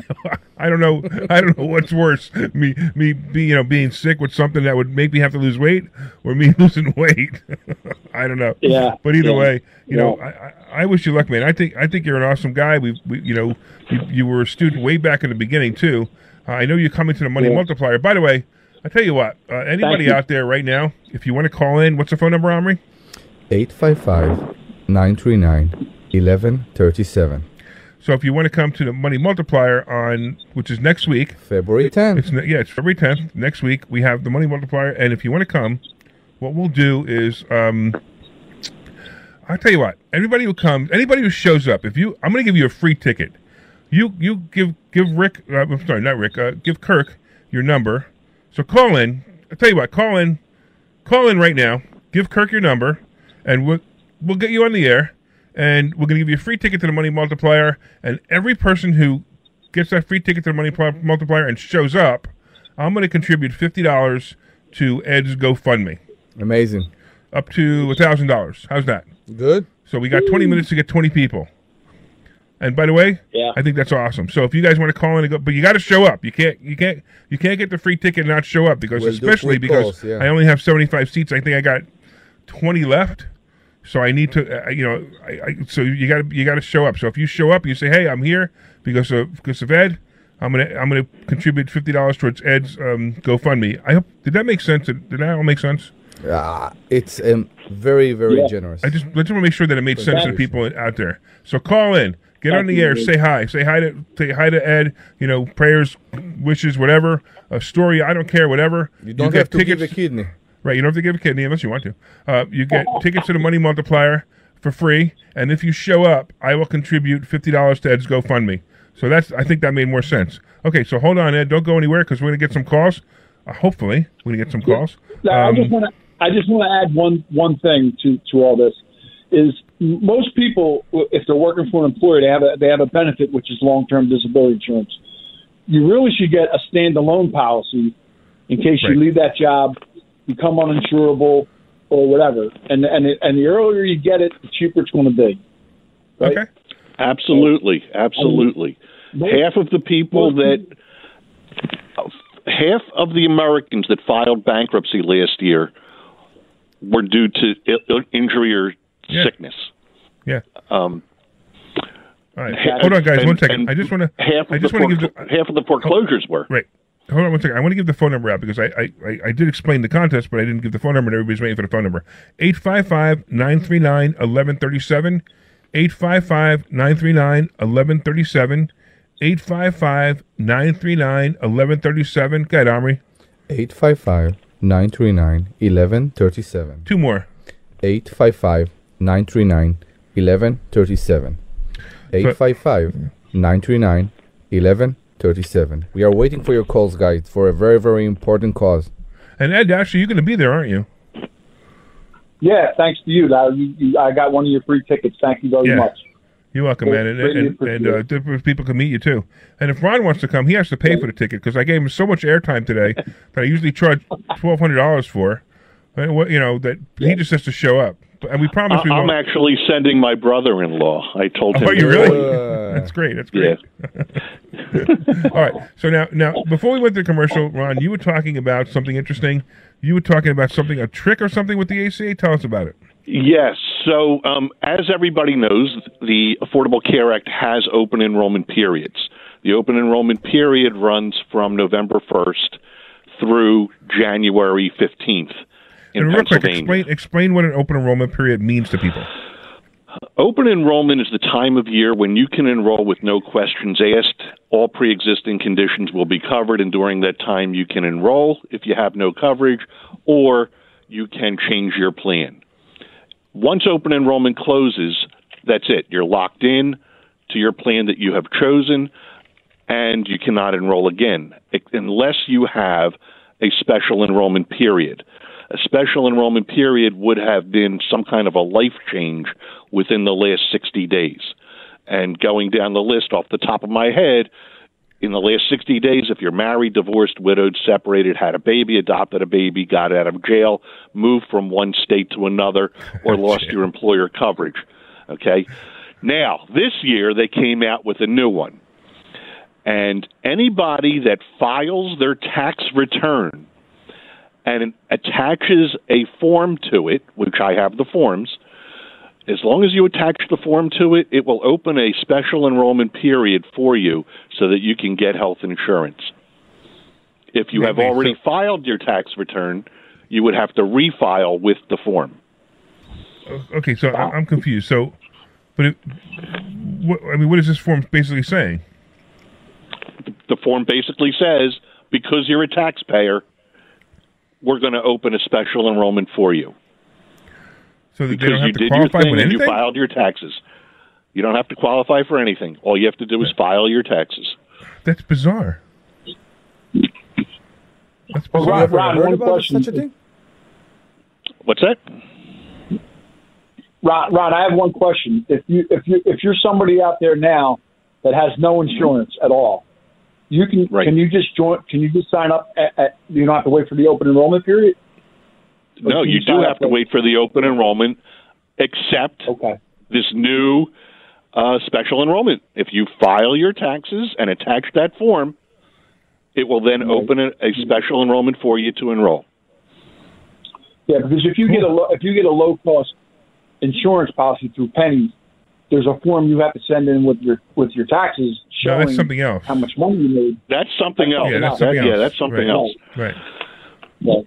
I don't know I don't know what's worse me me be you know being sick with something that would make me have to lose weight or me [laughs] losing weight [laughs] I don't know Yeah, but either yeah, way you know yeah. I, I I wish you luck man I think I think you're an awesome guy we, we you know you, you were a student way back in the beginning too uh, I know you're coming to the money Yeah. multiplier by the way I tell you what uh, anybody you. out there right now if you want to call in what's the phone number Omri 855 939 1137. So if you want to come to the Money Multiplier on, which is next week, February 10th. it's yeah, it's February tenth. Next week we have the Money Multiplier, and if you want to come, what we'll do is, um, I'll tell you what. Everybody who comes, anybody who shows up, if you, I'm going to give you a free ticket. You you give give Rick, uh, I'm sorry, not Rick, uh, give Kirk your number. So call in. I'll tell you what, call in, call in right now. Give Kirk your number, and we'll we'll get you on the air, and we're gonna give you a free ticket to the Money Multiplier. And every person who gets that free ticket to the Money Pl- Multiplier and shows up, I'm gonna contribute fifty dollars to Ed's GoFundMe, Amazing. up to a thousand dollars. How's that? Good. So we got 20 minutes to get 20 people. And by the way, Yeah. I think that's awesome. So if you guys want to call in and go, but you got to show up. You can't, you can't, you can't get the free ticket and not show up because We'll especially because calls, yeah. I only have 75 seats. I think I got 20 left. So I need to, uh, you know, I, I, so you got to, you got to show up. So if you show up, you say, hey, I'm here because of because of Ed. I'm gonna I'm gonna contribute fifty dollars towards Ed's um, GoFundMe. I hope did that make sense? Did, did that all make sense? Uh, it's um, very, very Yeah. generous. I just I just want to make sure that it made sense to the people out there. So call in, get on the air, Thank you. say hi, say hi to say hi to Ed. You know, prayers, wishes, whatever, a story. I don't care, whatever. you don't get have to give a kidney. Right, you don't have to give a kidney unless you want to. Uh, you get tickets to the Money Multiplier for free, and if you show up, I will contribute fifty dollars to Ed's GoFundMe. So that's I think that made more sense. Okay, so hold on, Ed. Don't go anywhere because we're gonna get some calls. Uh, hopefully, we're gonna get some calls. Um, just want to I just want to add one one thing to to all this is most people if they're working for an employer they have a they have a benefit which is long term disability insurance. You really should get a standalone policy in case Right. you leave that job, become uninsurable or whatever. And and it, and the earlier you get it, the cheaper it's going to be. Right? okay. Absolutely, absolutely. Most- half of the people most that half of the Americans that filed bankruptcy last year were due to I- injury or Yeah. sickness. Yeah. Um, All right. half- Hold on, guys. and- one second. I just want to. half of the want give the half of the foreclosures were. Right. Hold on one second. I want to give the phone number out because I, I, I, did explain the contest, but I didn't give the phone number, and everybody's waiting for the phone number. 855 939 1137. 855 939 1137. 855 939 1137. Go ahead, Omri. 855 939 1137. Two more. 855 939 1137. 855 939 1137. We are waiting for your calls, guys, for a very, very important cause. And Ed, actually, you're going to be there, aren't you? Yeah, thanks to you. Now you, you, I got one of your free tickets. Thank you very Yeah. much. You're welcome, man. And, Greatly and, and uh, different people can meet you too. And if Ron wants to come, he has to pay for the ticket because I gave him so much airtime today [laughs] that I usually charge twelve hundred dollars for. And what you know that he just has to show up. And we promise we I'm won't. actually sending my brother-in-law. I told him. Oh, you really? Uh, That's great. That's Yeah. great. [laughs] All right. So now, now, before we went to the commercial, Ron, you were talking about something interesting. You were talking about something, a trick or something with the ACA. Tell us about it. Yes. So, um, as everybody knows, the Affordable Care Act has open enrollment periods. The open enrollment period runs from November 1st through January 15th in and real quick, explain explain what an open enrollment period means to people. Open enrollment is the time of year when you can enroll with no questions asked. All pre existing conditions will be covered, and during that time, you can enroll if you have no coverage, or you can change your plan. Once open enrollment closes, that's it. You're locked in to your plan that you have chosen, and you cannot enroll again unless you have a special enrollment period. A special enrollment period would have been some kind of a life change within the last 60 days. And going down the list off the top of my head, in the last 60 days, if you're married, divorced, widowed, separated, had a baby, adopted a baby, got out of jail, moved from one state to another, [laughs] or lost your employer coverage. Okay? Now, this year they came out with a new one. And anybody that files their tax return and attaches a form to it, which I have the forms, as long as you attach the form to it, it will open a special enrollment period for you so that you can get health insurance. If you have already filed your tax return, you would have to refile with the form. Okay, so I- I'm confused. So, but it, what, I mean, what is this form basically saying? The form basically says because you're a taxpayer, we're going to open a special enrollment for you. So that they because don't you to did your thing and you filed your taxes. You don't have to qualify for anything. All you have to do is file your taxes. That's bizarre. That's Well, bizarre. Ron, Ron, Heard one about question. such a thing? What's that? Ron, Ron, I have one question. If you if you if you're somebody out there now that has no insurance at all, you can Right. can you just join? Can you just sign up? At, at, you don't have to wait for the open enrollment period. Or No, can you do have to wait for the open enrollment, except Okay. this new uh, special enrollment. If you file your taxes and attach that form, it will then open a, a special enrollment for you to enroll. Yeah, because if you get a lo- if you get a low cost insurance policy through Pennie's, there's a form you have to send in with your with your taxes No, that's something else. how much money you made. That's something else. Yeah, that's That- something yeah, else. that's something Right. else. Right. But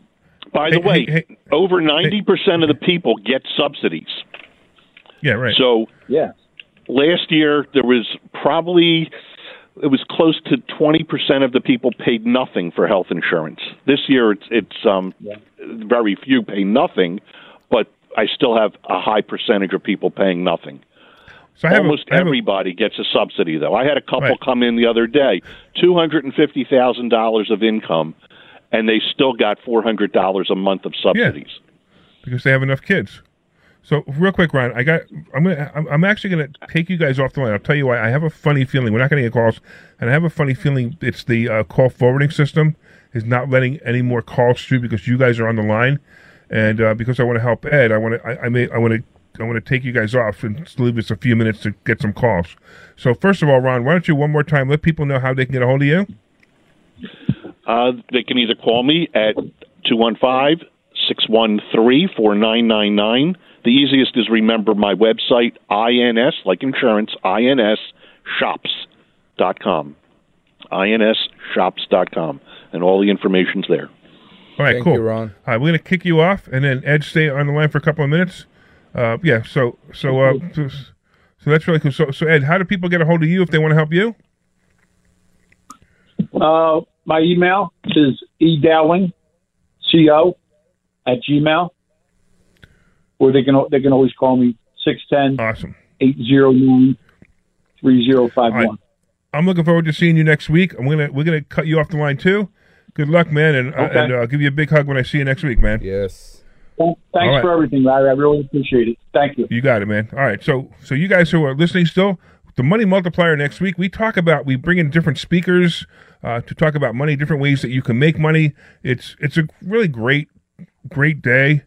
By the way, hey, hey. over 90% of the people get subsidies. Yeah. Right. So yeah, last year there was probably it was close to 20% of the people paid nothing for health insurance. This year it's it's um very few pay nothing, but I still have a high percentage of people paying nothing. So Almost a, have a- everybody gets a subsidy though. I had a couple Right. come in the other day, $250,000 of income and they still got $400 a month of subsidies. because they have enough kids. So real quick, Ron, I got. I'm gonna. I'm, I'm actually gonna take you guys off the line. I'll tell you why. I have a funny feeling we're not gonna get calls, and I have a funny feeling it's the uh, call forwarding system is not letting any more calls through because you guys are on the line, and uh, because I want to help Ed, I want to. I, I may. I want to. I want to take you guys off and leave us a few minutes to get some calls. So first of all, Ron, why don't you one more time let people know how they can get a hold of you? Uh, they can either call me at 215 613 4999. The easiest is remember my website, INS, like insurance, INSshops.com. INSshops.com. And all the information's there. All right, Thank cool. you, Ron. All right, we're gonna kick you off, and then Ed stay on the line for a couple of minutes. Uh, yeah. So so uh, so, so that's really cool. So so Ed, how do people get a hold of you if they want to help you? uh, my email is edowling, co at gmail, or they can they can always call me six ten Awesome. eight zero nine three zero five All right. one. I'm looking forward to seeing you next week. I'm gonna we're gonna cut you off the line too. Good luck, man, and, uh, and uh, I'll give you a big hug when I see you next week, man. Yes. Thanks All right. for everything, Larry. I really appreciate it. Thank you. You got it, man. All right. So, so you guys who are listening still, the money multiplier next week, we talk about, we bring in different speakers uh, to talk about money, different ways that you can make money. It's it's a really great, great day.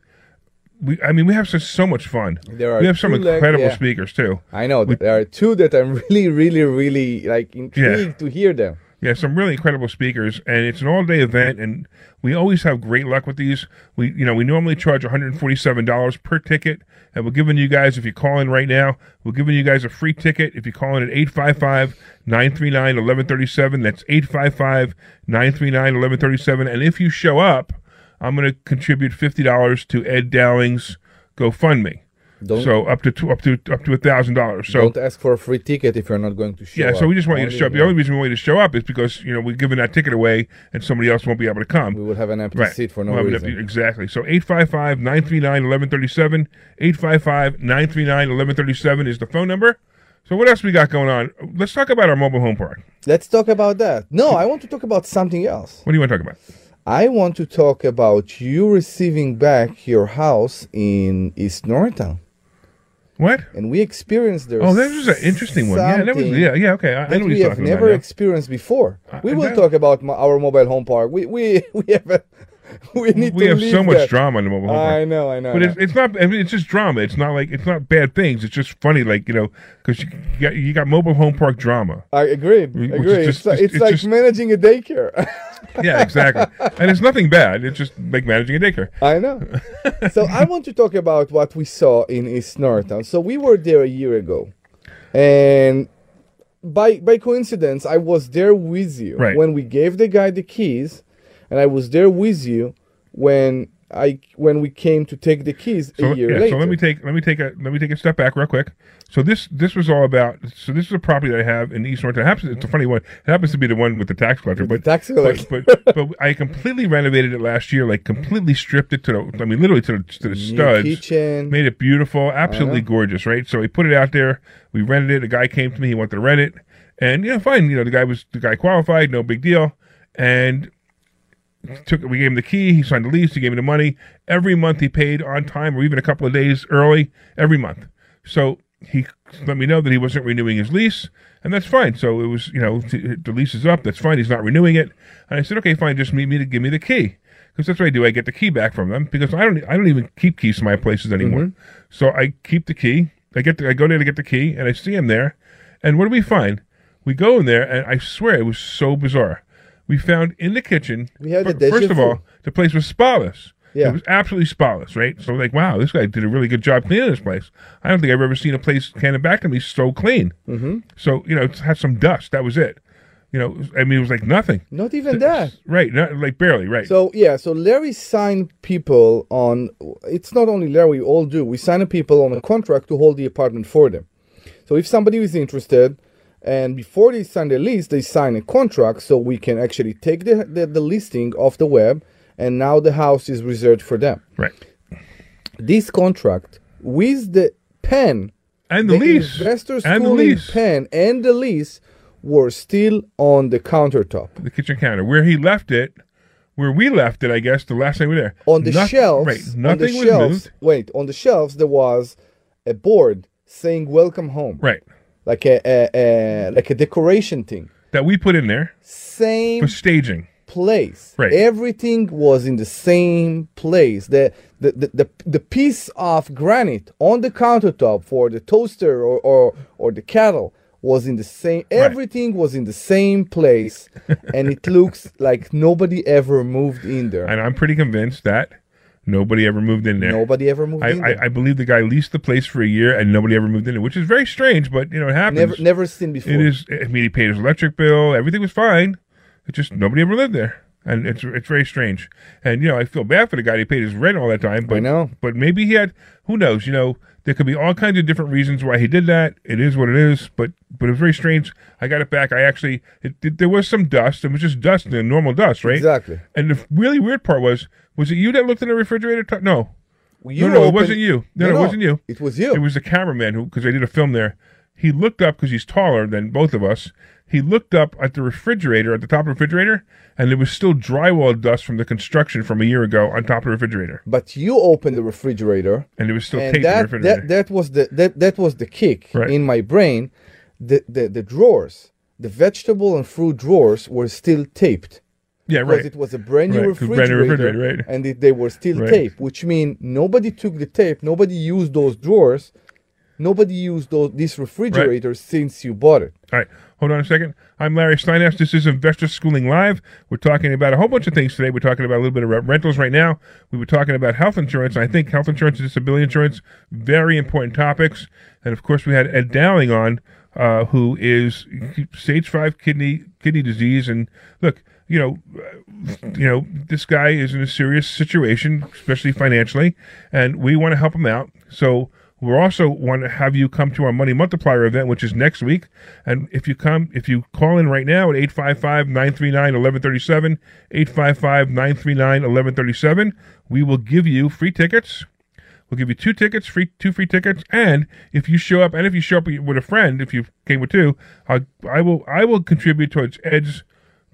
We, I mean, we have such so much fun. There are we have some two leg- incredible yeah. speakers too. I know We- there are two that I'm [laughs] really, really, really like intrigued to hear them. Yeah, some really incredible speakers, and it's an all-day event, and we always have great luck with these. We, you know, we normally charge one hundred and forty-seven dollars per ticket, and we're giving you guys, if you call in right now, we're giving you guys a free ticket if you call in at 855-939-1137. That's 855-939-1137, and if you show up, I'm going to contribute fifty dollars to Ed Dowling's GoFundMe. Don't- so up to two, up to up to a thousand dollars. So Don't ask for a free ticket if you're not going to show yeah, up. Yeah, so we just want you to show up. The only reason we want you to show up is because you know we're giving that ticket away, and somebody else won't be able to come. we will have an empty Right. seat for no We'll reason. empty- exactly. So 855 939 1137. 855 939 1137 is the phone number. So what else we got going on? Let's talk about our mobile home park. Let's talk about that. No, I want to talk about something else. What do you want to talk about? I want to talk about you receiving back your house in East Norristown. What? And we experienced there. Oh, that was an interesting one. Yeah, that was yeah, yeah. Okay, I, I know what we you're have never experienced before. We Uh, will that- talk about mo- our mobile home park. We we we have a, [laughs] we need we have so much that. drama in the mobile home park. I know, I know. But I it's, know. it's not. I mean, it's just drama. It's not like it's not bad things. It's just funny, like you know, because you, got you got mobile home park drama. I agree. Agree. just- it's just- it's it's like just- managing a daycare. [laughs] Yeah, exactly. and it's nothing bad. It's just like managing a daycare. I know. so I [laughs] want to talk about what we saw in East Norristown. So we were there a year ago, and by by coincidence, I was there with you Right. when we gave the guy the keys, and I was there with you when I when we came to take the keys So, a year yeah, later. so let me take let me take a let me take a step back real quick. So this this was all about. So this is a property that I have in East Norriton. It happens. It's a funny one. It happens to be the one with the tax collector. But tax collector. But, but but I completely renovated it last year. Like completely stripped it to the. I mean, literally to the, to the studs. kitchen. Made it beautiful. Absolutely know. gorgeous. Right. So we put it out there. We rented it. A guy came to me. He wanted to rent it. And you know, fine. You know, the guy was the guy qualified. No big deal. And took we gave him the key he signed the lease he gave me the money. Every month he paid on time or even a couple of days early every month. So he let me know that he wasn't renewing his lease and that's fine. So it was you know t- the lease is up that's fine he's not renewing it. And i said okay fine just meet me to give me the key. Because that's what i do i get the key back from them because i don't i don't even keep keys to my places anymore. Mm-hmm. So i keep the key i get the, i go there to get the key and i see him there and what do we find? We go in there and i swear it was so bizarre we found in the kitchen. We had fir- First of all, the place was spotless. Yeah. It was absolutely spotless, right? So like, wow, this guy did a really good job cleaning this place. I don't think I've ever seen a place handed back to me so clean. Mm-hmm. So you know, it had some dust. That was it. You know, I mean, it was like nothing. Not even that. Right? Not like barely. Right. So yeah, so Larry signed people on. It's not only Larry, we all do. We sign people on a contract to hold the apartment for them. So if somebody is interested, and before they sign the lease, they sign a contract so we can actually take the the, the listing off the web, and now the house is reserved for them. right. This contract with the pen, And the, lease. investor and the lease. pen, and the lease were still on the countertop. The kitchen counter where he left it, where we left it. I guess the last time we were there. on the Noth- shelves. Right. on Nothing the was shelves, moved. Wait, on the shelves there was a board saying "Welcome home," Right. Like a, a, a like a decoration thing. That we put in there Same for staging. place. Right. Everything was in the same place. The the, the, the the piece of granite on the countertop for the toaster or or, or the kettle was in the same everything was in the same place and it looks [laughs] like nobody ever moved in there. And I'm pretty convinced that nobody ever moved in there. Nobody ever moved I, in there. I, I believe the guy leased the place for a year and nobody ever moved in it, which is very strange, but you know it happens. never never seen before. It is. I mean, he paid his electric bill. Everything was fine. It just nobody ever lived there, and it's it's very strange. And you know, I feel bad for the guy. He paid his rent all that time, but I know. But maybe he had. Who knows? You know, there could be all kinds of different reasons why he did that. It is what it is. But but it was very strange. I got it back. I actually it, it- there was some dust. It was just dust, the normal dust, right? Exactly. And the really weird part was, was it you that looked in the refrigerator? T- no. You no, no, it wasn't you. No, no, it wasn't you. It was you. It was the cameraman who, because I did a film there. He looked up because he's taller than both of us. He looked up at the refrigerator, at the top of the refrigerator, and there was still drywall dust from the construction from a year ago on top of the refrigerator, but you opened the refrigerator, and it was still tape in the that, refrigerator. that that was the that that was the kick Right. in my brain. The, the the drawers, the vegetable and fruit drawers were still taped. Yeah, Because right. it was a brand new Right, refrigerator, brand new refrigerator, right. and it, they were still Right. taped, which means nobody took the tape, nobody used those drawers, nobody used those this refrigerator since you bought it. All right, hold on a second. I'm Larry Steinhaus. This is Investor Schooling Live. We're talking about a whole bunch of things today. We're talking about a little bit about rentals right now. We were talking about health insurance. I think health insurance and disability insurance, very important topics. And of course, we had Ed Dowling on, uh, who is stage five kidney kidney disease. And look, you know, uh, you know, this guy is in a serious situation, especially financially, and we want to help him out. So We also want to have you come to our Money Multiplier event, which is next week. And if you come, if you call in right now at 855 939 1137, 855 939 1137, we will give you free tickets. We'll give you two tickets, free two free tickets, and if you show up, and if you show up with a friend, if you came with two, I, I will I will contribute towards Ed's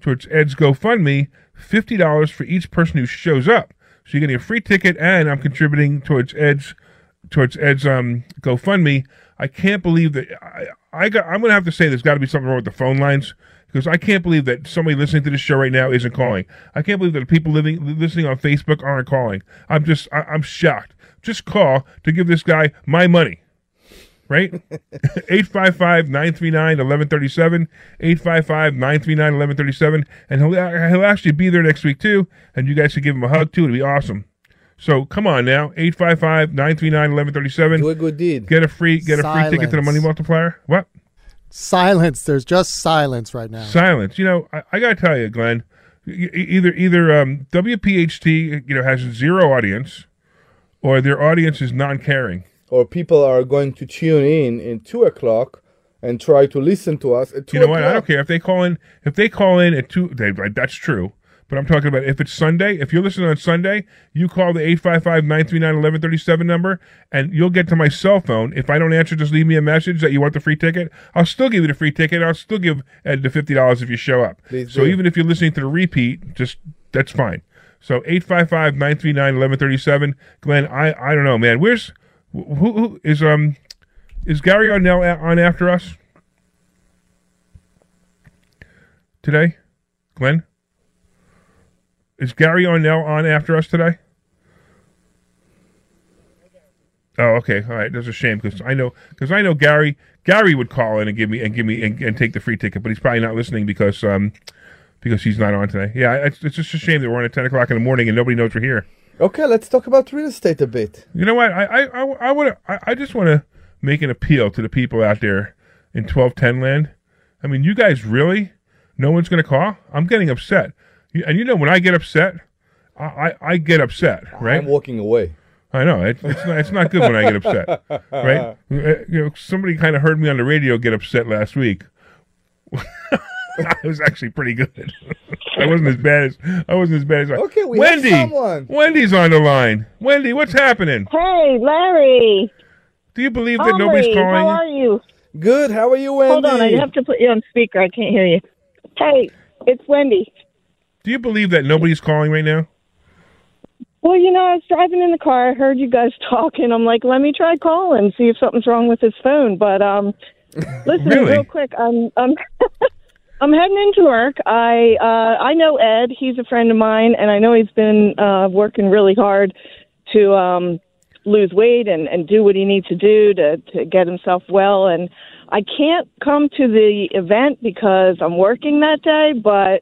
towards Ed's GoFundMe fifty dollars for each person who shows up. So you're getting a free ticket, and I'm contributing towards Ed's towards Ed's um GoFundMe. I can't believe that I, I got. I'm gonna have to say there's got to be something wrong with the phone lines because I can't believe that somebody listening to this show right now isn't calling. I can't believe that people living listening on Facebook aren't calling. I'm just I, I'm shocked. Just call to give this guy my money. Right? [laughs] 855 939 1137. 855 939 1137. And he'll, he'll actually be there next week, too. And you guys should give him a hug, too. It'd be awesome. So come on now, 855-939-1137. Do a good deed. Get a free get a free ticket to the money multiplier. What? Silence. There's just silence right now. Silence. You know, I, I got to tell you, Glenn, either either um, WPHT, you know, has zero audience or their audience is non-caring. Or people are going to tune in in two o'clock and try to listen to us at two You know what? I don't care if they call in. If they call in at two, they, that's true. But I'm talking about if it's Sunday. If you're listening on Sunday, you call the 855-939-1137 number, and you'll get to my cell phone. If I don't answer, just leave me a message that you want the free ticket. I'll still give you the free ticket. I'll still give Ed the fifty dollars if you show up. Please so do. even if you're listening to the repeat, just that's fine. So 855-939-1137. Glenn, I I don't know, man. Where's who, who is um is Gary Arnell on after us today? Glenn? Is Gary Arnell on after us today? Oh, okay. All right. That's a shame because I know because I know Gary. Gary would call in and give me and give me and, and take the free ticket, but he's probably not listening because um because he's not on today. Yeah, it's, it's just a shame that we're on at ten o'clock in the morning and nobody knows we're here. Okay, let's talk about real estate a bit. You know what? I I I, I want to. I, I just want to make an appeal to the people out there in twelve ten land. I mean, you guys really? No one's going to call. I'm getting upset. You- And you know, when I get upset, I I, I get upset, right? I'm walking away. I know it, it's not. It's not good when I get upset, right? Uh, [laughs] You know, somebody kind of heard me on the radio get upset last week. [laughs] [laughs] I was actually pretty good. I wasn't as bad as I wasn't as bad as I. Okay, we have someone. Wendy's on the line. Wendy, what's happening? Hey, Larry. Do you believe that nobody's calling? How are you? Good. How are you, Wendy? Hold on, I have to put you on speaker. I can't hear you. Hey, it's Wendy. Do you believe that nobody's calling right now? Well, you know, I was driving in the car. I heard you guys [laughs] talking. I'm like, let me try calling, see if something's wrong with his phone. But um, listen, Really? real quick, I'm I'm [laughs] I'm heading into work. I uh, I know Ed. He's a friend of mine, and I know he's been uh, working really hard to um, lose weight and, and do what he needs to do to to get himself well. And I can't come to the event because I'm working that day, but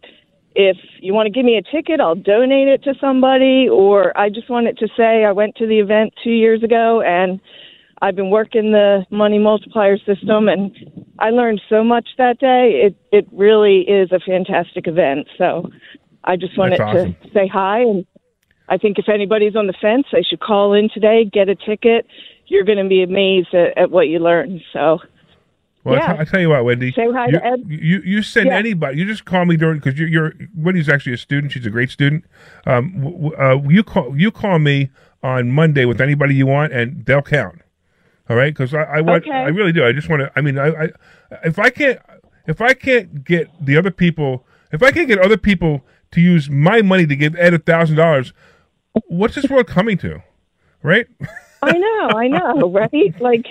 if you want to give me a ticket, I'll donate it to somebody. Or I just wanted to say I went to the event two years ago and I've been working the money multiplier system and I learned so much that day. It it really is a fantastic event. So I just wanted awesome. to say hi and I think if anybody's on the fence, they should call in today, get a ticket. You're going to be amazed at, at what you learn. So Well, I Yeah. t- I tell you what, Wendy. Say hi to you, Ed. You you send Yeah. anybody. You just call me during because you're, you're Wendy's actually a student. She's a great student. Um, w- w- uh, you call you call me on Monday with anybody you want, and they'll count. All right, because I, I want Okay. I really do. I just want to. I mean, I, I if I can't if I can't get the other people if I can't get other people to use my money to give Ed a thousand dollars, what's this world coming to? Right? [laughs] I know, I know, right? Like,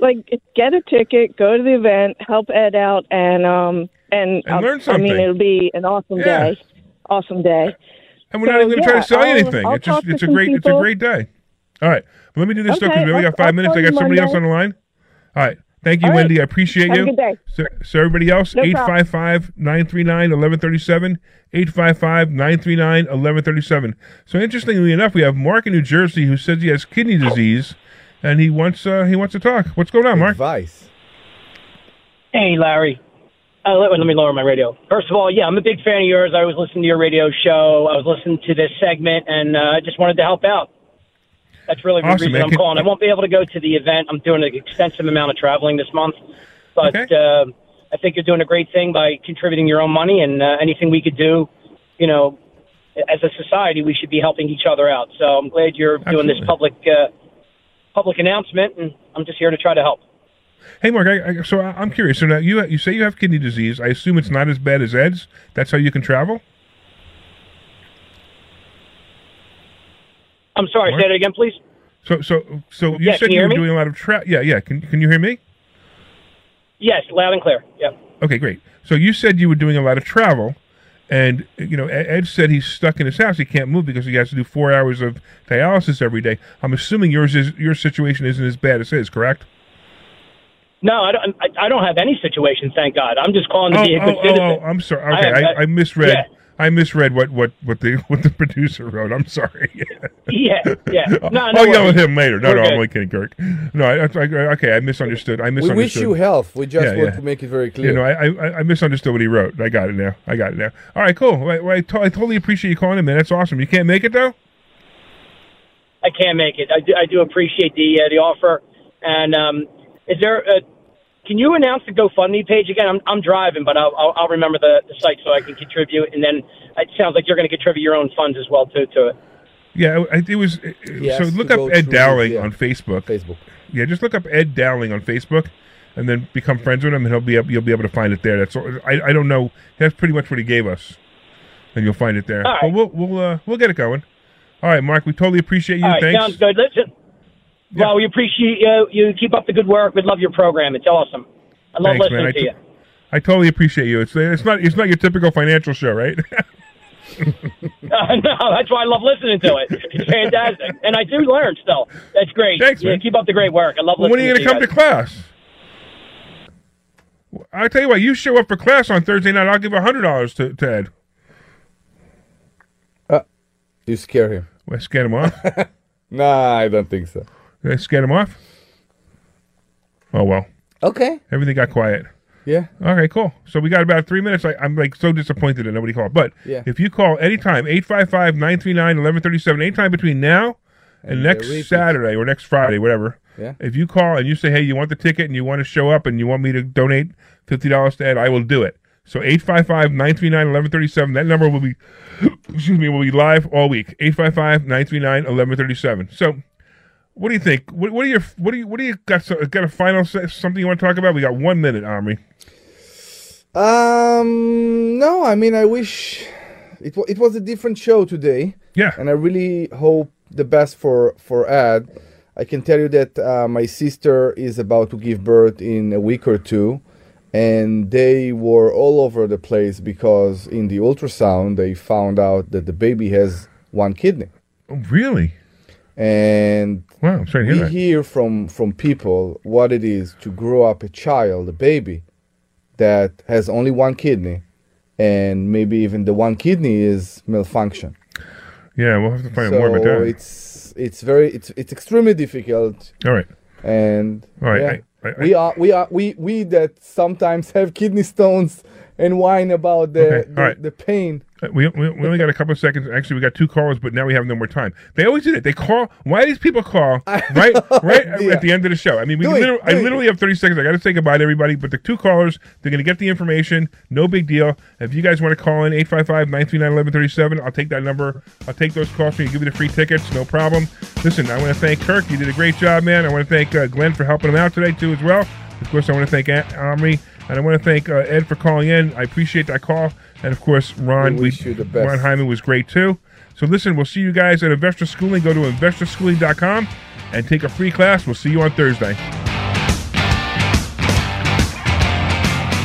like get a ticket, go to the event, help Ed out, and um and, And um, learn I mean, it'll be an awesome Yeah. day, awesome day. And we're not even going to try to sell you I'll- anything. I'll it's just, it's a great it's a great day. All right, let me do this stuff Okay, because we only got 5 I'll minutes. I got you somebody else on the line. All right, thank you, All right. Wendy. I appreciate Have a you. good day. So, so everybody else, No eight problem. five five nine three nine eleven thirty seven, eight five five nine three nine eleven thirty seven. So interestingly enough, we have Mark in New Jersey who says he has kidney disease, and he wants uh, he wants to talk. What's going on, Mark? Advice. Hey, Larry. Uh, let, let me lower my radio. First of all, yeah, I'm a big fan of yours. I was listening to your radio show. I was listening to this segment, and uh, I just wanted to help out. That's really the Awesome, reason man. I'm calling. I won't be able to go to the event. I'm doing an extensive amount of traveling this month, but uh, I think you're doing a great thing by contributing your own money and uh, anything we could do. You know, as a society, we should be helping each other out. So I'm glad you're doing this public uh, public announcement, and I'm just here to try to help. Hey, Mark. I, I, so I'm curious. So now you you say you have kidney disease. I assume it's not as bad as Ed's. That's how you can travel. I'm sorry. Mark? Say that again, please. So so so you Yeah, said you you were me? doing a lot of travel. Yeah, yeah. Can can you hear me? Yes, loud and clear. Yeah. Okay, great. So you said you were doing a lot of travel, and you know Ed, said he's stuck in his house. He can't move because he has to do four hours of dialysis every day. I'm assuming yours is your situation isn't as bad as his, correct? No, I don't. I, I don't have any situation. Thank God. I'm just calling to Oh, be a oh, good oh, oh, oh citizen. oh, I'm sorry. I Okay, have- I, uh, I, misread. Yeah. I misread what, what, what the [laughs] what the producer wrote. I'm sorry. [laughs] Yeah, yeah. [laughs] No, no I'll yell worries. at him later. No, We're no, good. I'm only kidding, Kirk. No, I, I, okay, I misunderstood. I We wish you health. We just Yeah, want yeah. to make it very clear. You know, I, I I misunderstood what he wrote. I got it now. I got it now. All right, cool. Well, I, I, to- I totally appreciate you calling in, man. That's awesome. You can't make it though. I can't make it. I do, I do appreciate the uh, the offer. And um, is there? A, can you announce the GoFundMe page again? I'm I'm driving, but I'll I'll, I'll remember the, the site so I can contribute. And then it sounds like you're going to contribute your own funds as well too to it. Yeah, I, it was. Yes, so look up Ed through, Dowling yeah. on Facebook. Facebook. Yeah, just look up Ed Dowling on Facebook, and then become friends with him, and he'll be able, you'll be able to find it there. That's all, I I don't know. That's pretty much what he gave us, and you'll find it there. All right. But we'll we'll uh, we'll get it going. All right, Mark. We totally appreciate you. All right, Thanks. sounds good. Listen. Well, we appreciate you. You keep up the good work. We love your program. It's awesome. I love Thanks, listening. I to t- you. I totally appreciate you. It's it's not it's not your typical financial show, right? [laughs] [laughs] Uh, no, that's why I love listening to it. It's fantastic, and I do learn still. That's great. Thanks, yeah, man. Keep up the great work. I love well, when are you going to to come to class? I tell you what, you show up for class on Thursday night. I'll give a hundred dollars to to Ed. Uh, you scare him. Well, scare him off. [laughs] Nah, I don't think so. Did I scan him off? Oh well. Okay. Everything got quiet. Yeah. Okay, cool. So we got about three minutes. I, I'm like so disappointed that nobody called. But Yeah. if you call anytime, 855-939-1137, anytime between now and, And, next. Saturday or next Friday, whatever. Yeah. If you call and you say, hey, you want the ticket and you want to show up and you want me to donate $50 to Ed, I will do it. So 855-939-1137. That number will be, [gasps] excuse me, will be live all week. 855-939-1137. So what do you think? What, what are your what do you what do you got? So, got a final something you want to talk about? We got one minute, Omri. Um, no, I mean, I wish it, it was a different show today. Yeah. And I really hope the best for, for Ed. I can tell you that uh, my sister is about to give birth in a week or two. And they were all over the place because in the ultrasound, they found out that the baby has one kidney. Oh, really? And wow, I'm sorry to hear we that. hear from, from people what it is to grow up a child, a baby, that has only one kidney, and maybe even the one kidney is malfunction. Yeah, we'll have to find out more about that. it's it's very it's it's extremely difficult. All right. And All right, yeah, I- I- we are we are we we that sometimes have kidney stones and whine about the Okay, the, right. the pain. We, we, we only got a couple of seconds. Actually, we got two callers, but now we have no more time. They always do that. They call. Why do these people call [laughs] right right idea. at the end of the show? I mean, we Do it, literally, I it. literally have 30 seconds. I got to say goodbye to everybody. But the two callers, they're going to get the information. No big deal. If you guys want to call in 855-939-1137, I'll take that number. I'll take those calls for you. Give you the free tickets. No problem. Listen, I want to thank Kirk. You did a great job, man. I want to thank uh, Glenn for helping him out today too, as well. Of course, I want to thank Aunt Omri. And I want to thank uh, Ed for calling in. I appreciate that call. And of course, Ron. We wish you the best. Ron Hyman was great too. So listen, we'll see you guys at Investor Schooling. Go to investorschooling.com and take a free class. We'll see you on Thursday.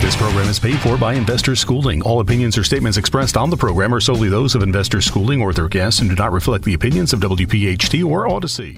This program is paid for by Investor Schooling. All opinions or statements expressed on the program are solely those of Investor Schooling or their guests and do not reflect the opinions of WPHT or Audacy.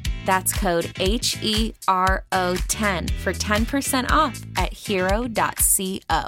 That's code H E R O 10 for 10% off at hero.co.